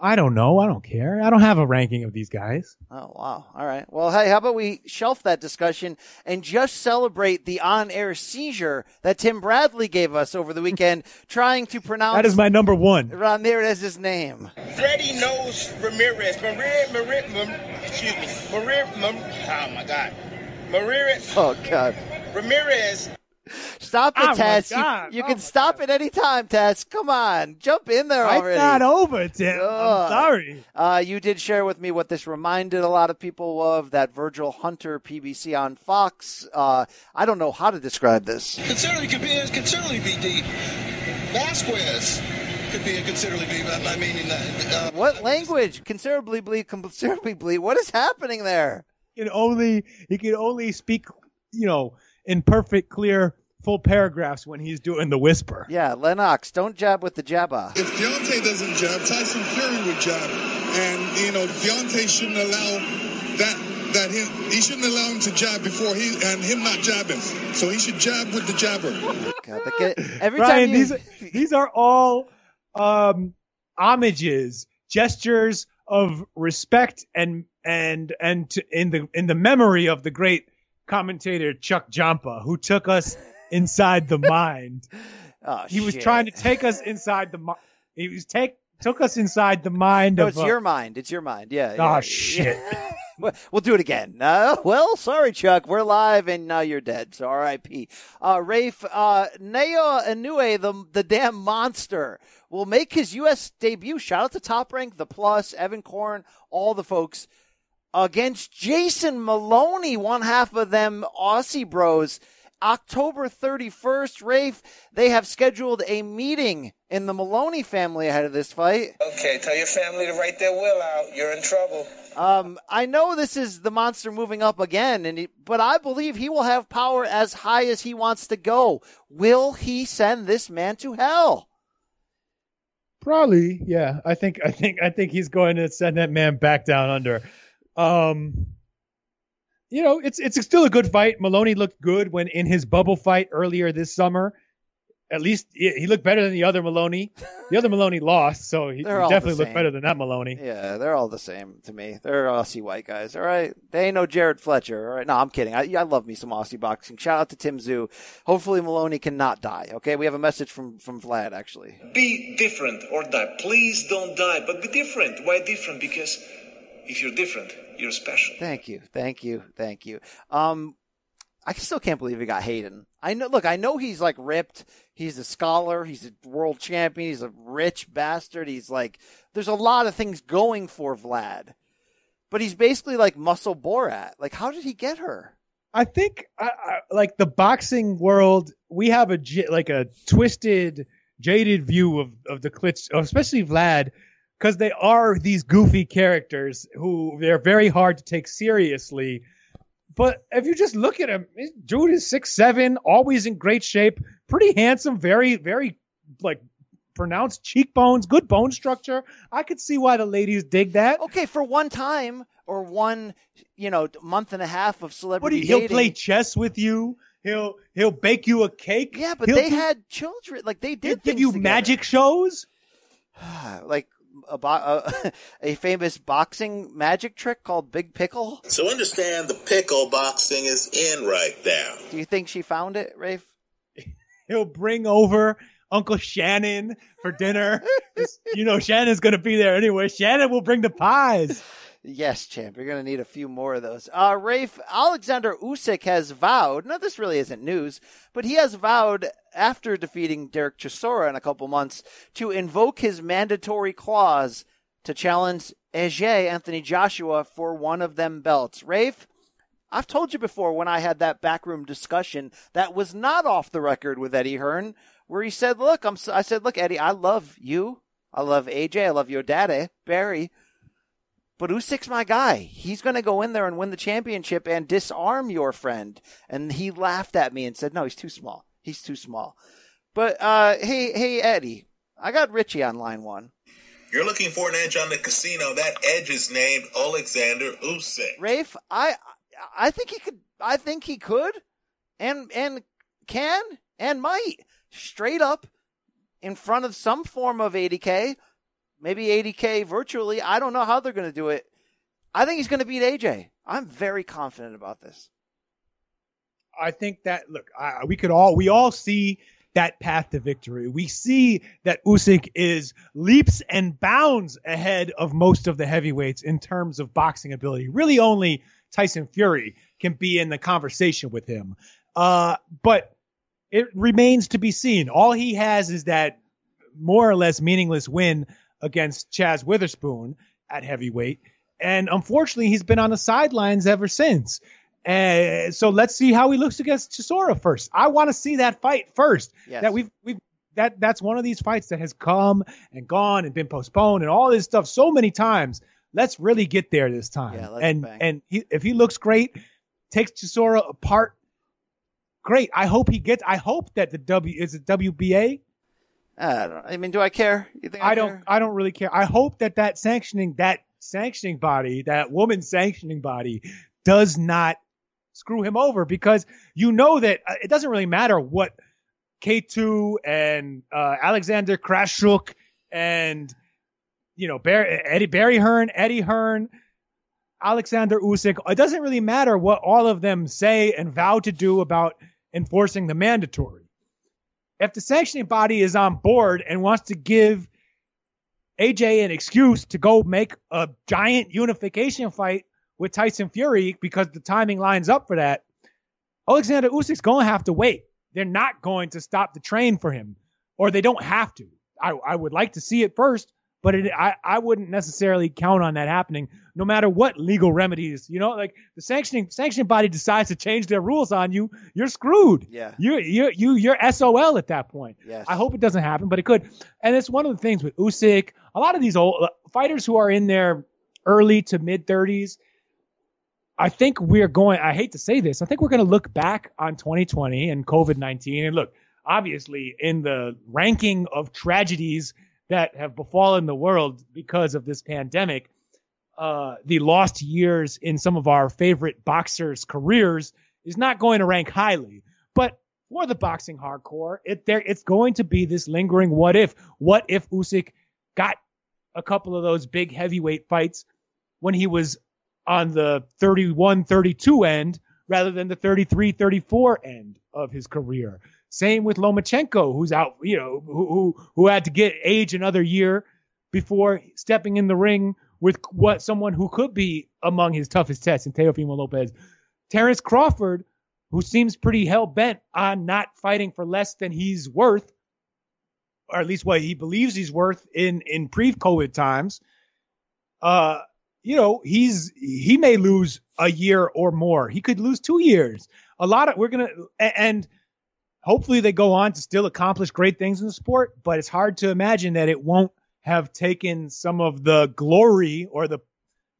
I don't know. I don't care. I don't have a ranking of these guys. Oh wow! All right. Well, hey, how about we shelf that discussion and just celebrate the on-air seizure that Tim Bradley gave us over the weekend, trying to pronounce That is my number one. Ramirez's name. Freddie knows Ramirez. Maria, Maria, Maria excuse me. Maria, Maria, oh my God. Ramirez, Oh God! Ramirez. Stop it, Oh, my Tess. You, you Oh, can stop at any time, Tess. Come on, jump in there already. It's already. not over, Tim. Ugh. I'm sorry. Uh, you did share with me what this reminded a lot of people of that Virgil Hunter PBC on Fox. Uh, I don't know how to describe this. Considerably could be considerably be deep. Vasquez could be a considerably deep. I mean, uh, What language? Considerably bleed, considerably bleed. What is happening there? He can only he can only speak, you know, in perfect, clear, full paragraphs when he's doing the whisper. Yeah, Lennox, don't jab with the jabba. If Deontay doesn't jab, Tyson Fury would jab. And, you know, Deontay shouldn't allow that. That him, he shouldn't allow him to jab before he and him not jabbing. So he should jab with the jabber. God, the every Brian, time you, these these are all um homages, gestures of respect and and and to, in the in the memory of the great commentator Chuck Jampa, who took us inside the mind. Oh, he was shit. trying to take us inside the mind. He was take took us inside the mind No, of. it's uh, your mind. It's your mind. Yeah. Oh, yeah. shit. We'll- we'll do it again. Uh, well, sorry, Chuck. We're live and now you're dead. So R.I.P. Uh, Rafe, uh, Naoya Inoue, the, the damn monster, will make his U.S. debut. Shout out to Top Rank, The Plus, Evan Korn, all the folks against Jason Moloney, one half of them Aussie bros. October 31st, Rafe, they have scheduled a meeting in the Moloney family ahead of this fight. Okay, tell your family to write their will out. You're in trouble. Um, I know this is the monster moving up again, and he, but I believe he will have power as high as he wants to go. Will he send this man to hell? Probably, yeah. I think I think I think he's going to send that man back down under. Um you know, it's it's still a good fight. Moloney looked good when in his bubble fight earlier this summer. At least he he looked better than the other Moloney. The other Moloney lost, so he, he They're all the definitely looked better than that Moloney. Yeah, they're all the same to me. They're Aussie white guys. All right, they ain't no Jared Fletcher. All right, no, I'm kidding. I, I love me some Aussie boxing. Shout out to Tim Tszyu. Hopefully Moloney cannot die. Okay, we have a message from from Vlad actually. Be different or die. Please don't die, but be different. Why different? Because if you're different, you're special. Thank you, thank you, thank you. Um, I still can't believe he got Hayden. I know. Look, I know he's like ripped. He's a scholar. He's a world champion. He's a rich bastard. He's like, there's a lot of things going for Vlad, but he's basically like muscle Borat. Like, how did he get her? I think, I, I, like the boxing world, we have a j- like a twisted, jaded view of of the Klitsch, especially Vlad, because they are these goofy characters who they're very hard to take seriously. But if you just look at him, dude is six seven, always in great shape, pretty handsome, very very like pronounced cheekbones, good bone structure. I could see why the ladies dig that. Okay, for one time or one, you know, month and a half of What celebrity do you, he'll dating. play chess with you. He'll he'll bake you a cake. yeah, but He'll they do- had children. Like they did give you together. magic shows. like a, bo- a, a famous boxing magic trick called Big Pickle. So understand the pickle boxing is in right now. Do you think she found it, Rafe? He'll bring over Uncle Shannon for dinner. you know Shannon's gonna be there anyway. Shannon will bring the pies. Yes, champ. You're going to need a few more of those. Uh, Rafe, Alexander Usyk has vowed, now this really isn't news, but he has vowed after defeating Derek Chisora in a couple months to invoke his mandatory clause to challenge Ege Anthony Joshua for one of them belts. Rafe, I've told you before when I had that backroom discussion that was not off the record with Eddie Hearn, where he said, "Look, I'm," I said, "Look, Eddie, I love you, I love AJ, I love your daddy, eh, Barry, but Usyk's my guy. He's going to go in there and win the championship and disarm your friend." And he laughed at me and said, "No, he's too small. He's too small." But uh, hey, hey, Eddie, I got Richie on line one. You're looking for an edge on the casino. That edge is named Alexander Usyk. Rafe, I I think he could I think he could and and can and might straight up in front of some form of 80k, maybe 80k virtually. I don't know how they're going to do it. I think he's going to beat AJ. I'm very confident about this. I think that look, I, we could all we all see that path to victory. We see that Usyk is leaps and bounds ahead of most of the heavyweights in terms of boxing ability. Really, only Tyson Fury can be in the conversation with him. Uh, but it remains to be seen. All he has is that more or less meaningless win against Chaz Witherspoon at heavyweight. And unfortunately, he's been on the sidelines ever since. Uh, so let's see how he looks against Chisora first. I want to see that fight first. Yes. That we've we've that that's one of these fights that has come and gone and been postponed and all this stuff so many times. Let's really get there this time. Yeah, let's and bang. and he, if he looks great, takes Chisora apart. Great. I hope he gets. I hope that the W is it WBA. I don't I mean, do I care? You think I, I don't. care? I don't really care. I hope that that sanctioning that sanctioning body, that woman sanctioning body, does not screw him over because you know that uh, it doesn't really matter what K2 and uh, Alexander Krassyuk and you know Barry, Eddie Barry Hearn, Eddie Hearn, Alexander Usyk. It doesn't really matter what all of them say and vow to do about enforcing the mandatory. If the sanctioning body is on board and wants to give AJ an excuse to go make a giant unification fight with Tyson Fury because the timing lines up for that, Alexander Usyk's going to have to wait. They're not going to stop the train for him, or they don't have to. I, I would like to see it first, but it, I, I wouldn't necessarily count on that happening, no matter what legal remedies. You know, like the sanctioning sanctioning body decides to change their rules on you, you're screwed. Yeah. You you you you're SOL at that point. Yes. I hope it doesn't happen, but it could. And it's one of the things with Usyk. A lot of these old uh, fighters who are in their early to mid 30s. I think we're going. I hate to say this. I think we're going to look back on 2020 and COVID 19 and look. Obviously, in the ranking of tragedies that have befallen the world because of this pandemic, uh, the lost years in some of our favorite boxers' careers is not going to rank highly. But for the boxing hardcore, it there it's going to be this lingering what if. What if Usyk got a couple of those big heavyweight fights when he was on the 31-32 end rather than the 33-34 end of his career. Same with Lomachenko, who's out, you know, who who, who had to get age another year before stepping in the ring with what someone who could be among his toughest tests in Teofimo Lopez. Terrence Crawford, who seems pretty hell bent on not fighting for less than he's worth, or at least what he believes he's worth in in pre-COVID times. Uh, you know, he's he may lose a year or more. He could lose two years. A lot of we're gonna and hopefully they go on to still accomplish great things in the sport, but it's hard to imagine that it won't have taken some of the glory or the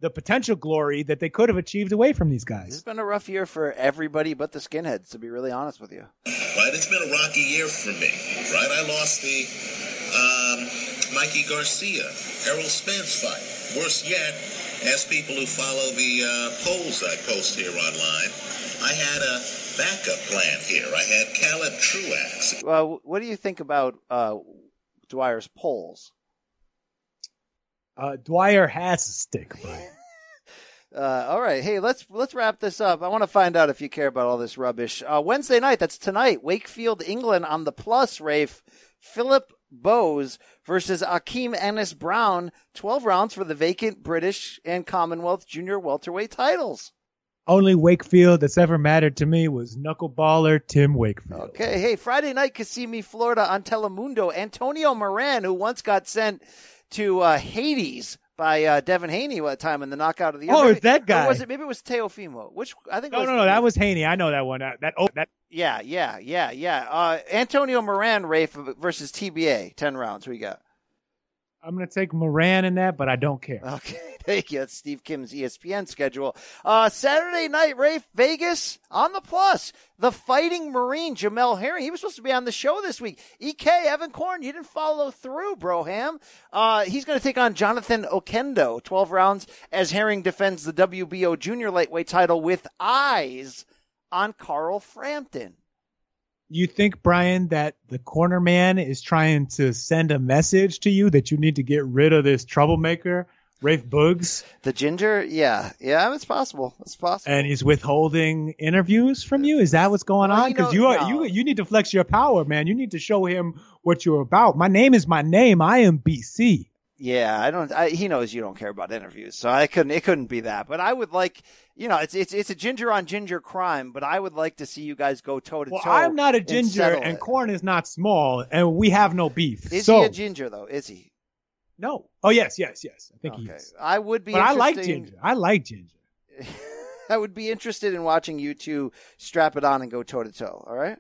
the potential glory that they could have achieved away from these guys. It's been a rough year for everybody but the skinheads, to be really honest with you. Right, it's been a rocky year for me. Right, I lost the um, Mikey Garcia, Errol Spence fight. Worse yet, as people who follow the uh, polls I post here online, I had a backup plan here. I had Caleb Truax. Well, what do you think about uh, Dwyer's polls? Uh, Dwyer has a stick, Brian. Uh, all right, hey, let's let's wrap this up. I want to find out if you care about all this rubbish. Uh, Wednesday night, that's tonight. Wakefield, England on the plus. Rafe, Philip Bowes versus Akeem Ennis Brown. Twelve rounds for the vacant British and Commonwealth Junior welterweight titles. Only Wakefield that's ever mattered to me was knuckleballer Tim Wakefield. Okay, hey, Friday night, Kissimmee, Florida on Telemundo. Antonio Moran, who once got sent to uh, Hades by uh, Devin Haney one time in the knockout of the year. Oh, Maybe- it's that guy. Or was it maybe it was Teofimo? Which I think No, was no, no, that was Haney. I know that one. That, that oh, that Yeah, yeah, yeah, yeah. Uh, Antonio Moran, Rafe versus TBA, ten rounds. Who you got? I'm gonna take Moran in that, but I don't care. Okay, thank you. That's Steve Kim's ESPN schedule. Uh, Saturday night, Rafe, Vegas on the plus. The Fighting Marine, Jamel Herring. He was supposed to be on the show this week. EK, Evan Korn, you didn't follow through, Broham. Uh, he's going to take on Jonathan Oquendo. 12 rounds as Herring defends the WBO junior lightweight title with eyes on Carl Frampton. You think, Brian, that the corner man is trying to send a message to you that you need to get rid of this troublemaker, Rafe Boogs, The ginger, yeah, yeah, it's possible. It's possible. and he's withholding interviews from you? Is that what's going Well, on? you Because know- you are no. you you need to flex your power, man. You need to show him what you're about. My name is my name. I am BC. Yeah, I don't. I, he knows you don't care about interviews, so I couldn't. It couldn't be that. But I would like, you know, it's it's it's a ginger on ginger crime. But I would like to see you guys go toe to toe. Well, I'm not a ginger, and Korn is not small, and we have no beef. Is so he a ginger though? Is he? no. Oh yes, yes, yes. I think he is. I would be. But I like ginger. I like ginger. I would be interested in watching you two strap it on and go toe to toe. All right.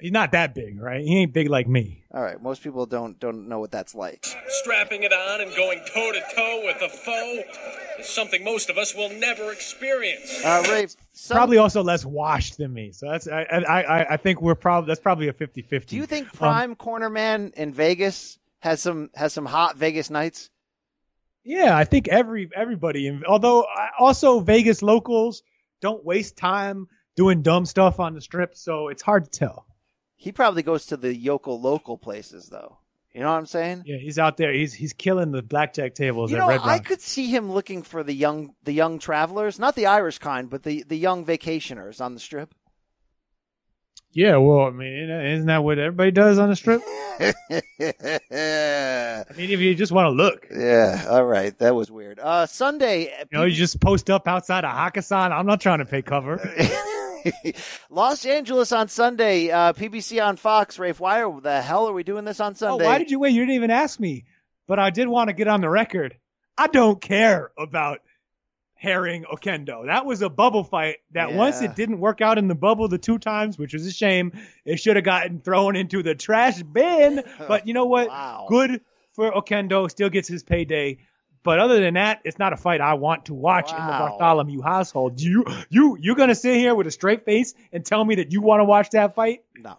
He's not that big, right? He ain't big like me. All right. Most people don't don't know what that's like. Strapping it on and going toe to toe with a foe is something most of us will never experience. Uh, Rafe, some- Probably also less washed than me. So that's I I I, I think we're probably that's probably a 50-50. Do you think Um, Prime Corner Man in Vegas has some has some hot Vegas nights? Yeah, I think every everybody. in- Although also Vegas locals don't waste time doing dumb stuff on the strip, so it's hard to tell. He probably goes to the yokel local places though. You know what I'm saying? Yeah, he's out there. He's he's killing the blackjack tables You at know, I could see him looking for the young the young travelers, not the Irish kind, but the the young vacationers on the strip. Yeah, well, I mean, isn't that what everybody does on the strip? I mean, if you just want to look, Yeah, all right, that was weird. Uh, Sunday, you know, you just post up outside of Hakkasan. I'm not trying to pay cover. Los Angeles on Sunday, uh, PBC on Fox. Rafe, why are the hell are we doing this on Oh, Sunday? why did you wait? You didn't even ask me. But I did want to get on the record. I don't care about Herring Oquendo. That was a bubble fight that once it didn't work out in the bubble the two times, which was a shame, it should have gotten thrown into the trash bin. But you know what? Good for Oquendo. Still gets his payday. But other than that, it's not a fight I want to watch in the Bartholomew household. You you you gonna sit here with a straight face and tell me that you want to watch that fight? No,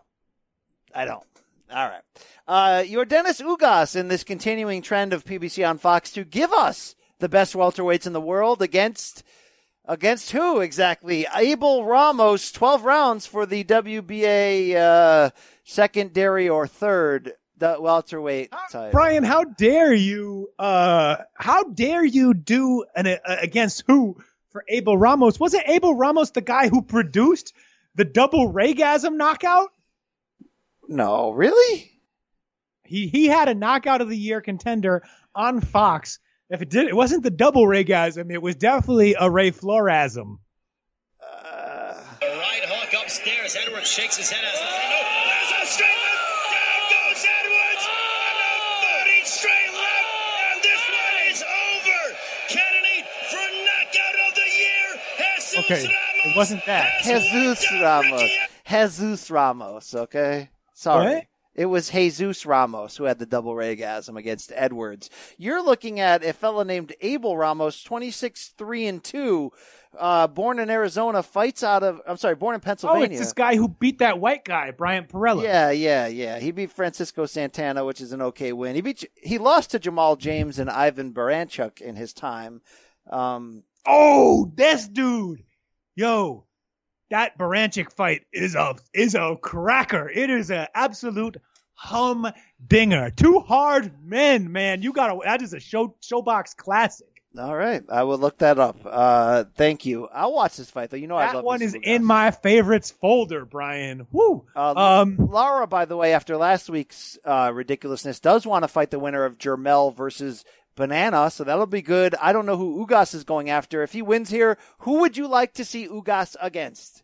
I don't. All right. Uh, Yordenis Ugas in this continuing trend of PBC on Fox to give us the best welterweights in the world against against who exactly? Abel Ramos, twelve rounds for the WBA uh, secondary or third the welterweight title. Brian, how dare you? Uh, how dare you do an uh, against who for Abel Ramos? Wasn't Abel Ramos the guy who produced the double Raygasm knockout? No, really? He he had a knockout of the year contender on Fox. If it did, it wasn't the double Raygasm. It was definitely a Ray florasm right hook upstairs. Edwards shakes his head as Okay, it wasn't that. Jesus Ramos. Jesus Ramos, okay? Sorry. What? It was Jesus Ramos who had the double regasm against Edwards. You're looking at a fella named Abel Ramos, 26 3 and 2, uh, born in Arizona, fights out of, I'm sorry, born in Pennsylvania. Oh, it's this guy who beat that white guy, Bryant Perrella. Yeah, yeah, yeah. He beat Francisco Santana, which is an okay win. He beat he lost to Jamal James and Ivan Baranchyk in his time. Um, Oh, this dude. Yo, that Baranchyk fight is a is a cracker. It is an absolute humdinger. Two hard men, man. You gotta that is a show showbox classic. all right, I will look that up. Uh, thank you. I'll watch this fight though. You know I That love one is in my favorites folder, Brian. Woo. Uh, Um Lara, by the way, after last week's uh, ridiculousness, does want to fight the winner of Jermell versus Banana, so that'll be good. I don't know who Ugas is going after. If he wins here, who would you like to see Ugas against?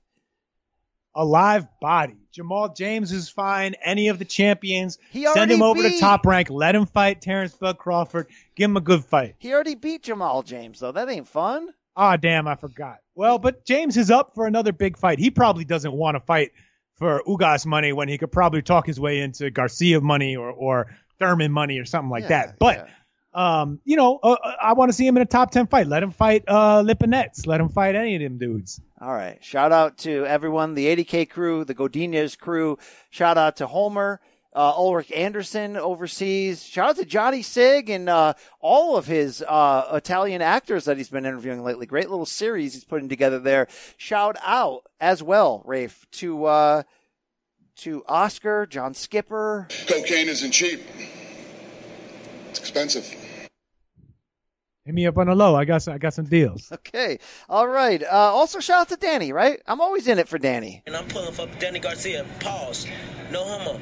a live body. Jamal James is fine. Any of the champions. He Send him over beat- to top rank. Let him fight Terrence Bud Crawford. Give him a good fight. He already beat Jamal James, though. That ain't fun. Ah, damn, I forgot. Well, but James is up for another big fight. He probably doesn't want to fight for Ugas money when he could probably talk his way into Garcia money or, or Thurman money or something like that. But, um, you know, uh, uh, I want to see him in a top 10 fight. Let him fight uh, Lipinets. Let him fight any of them dudes. All right. Shout out to everyone, the 80K crew, the Godinez crew. Shout out to Homer, uh, Ulrich Anderson overseas. Shout out to Johnny Sig and uh, all of his uh, Italian actors that he's been interviewing lately. Great little series he's putting together there. Shout out as well, Rafe, to uh, to Oscar, John Skipper. Cocaine isn't cheap. It's expensive. Hit me up on the low. I got some, I got some deals. Okay. All right. Uh, also, shout out to Danny, right? I'm always in it for Danny. And I'm pulling for Danny Garcia. Pause. No homo.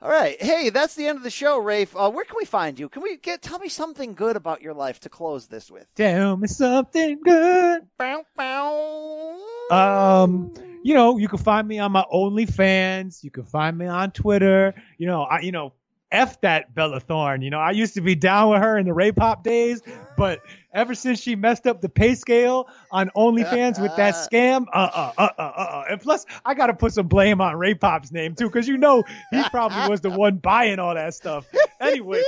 All right. Hey, that's the end of the show, Rafe. Uh, where can we find you? Can we get tell me something good about your life to close this with? Tell me something good. Bow, bow. Um, you know, you can find me on my OnlyFans. You can find me on Twitter. You know, I, you know, f that Bella Thorne. You know, I used to be down with her in the Ray Pop days, but ever since she messed up the pay scale on OnlyFans with that scam, uh, uh, uh, uh, uh, uh. and plus I got to put some blame on Ray Pop's name too, because you know he probably was the one buying all that stuff. Anyway,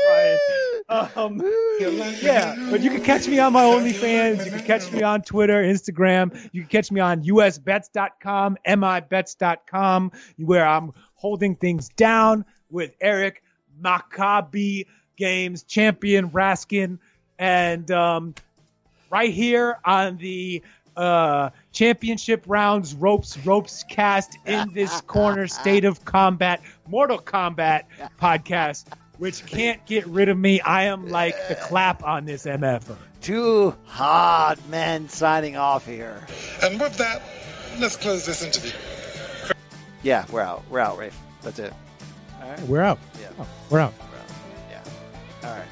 Brian, um, yeah, but you can catch me on my OnlyFans. You can catch me on Twitter, Instagram. You can catch me on usbets.com, mibets.com, where I'm holding things down with Eric Maccabi Games champion Raskin, and um, right here on the uh, championship rounds ropes ropes cast in this corner state of combat Mortal Kombat podcast, which can't get rid of me. I am like the clap on this MF. Two hard men signing off here. And with that, let's close this interview. Yeah, we're out. We're out, Rafe. That's it. All right. We're out. Yeah. Oh, we're out. Yeah. All right.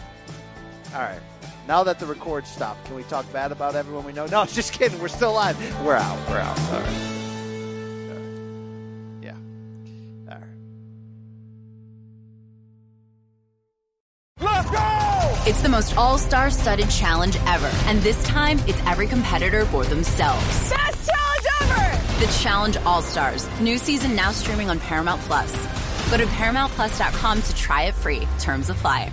All right. Now that the record stopped, can we talk bad about everyone we know? No, just kidding. We're still live. We're out. We're out. All right. All right. Yeah. All right. Let's go! It's the most all-star studded challenge ever. And this time, it's every competitor for themselves. Best challenge ever! The Challenge All-Stars. New season now streaming on Paramount Plus. Go to ParamountPlus.com to try it free. Terms apply.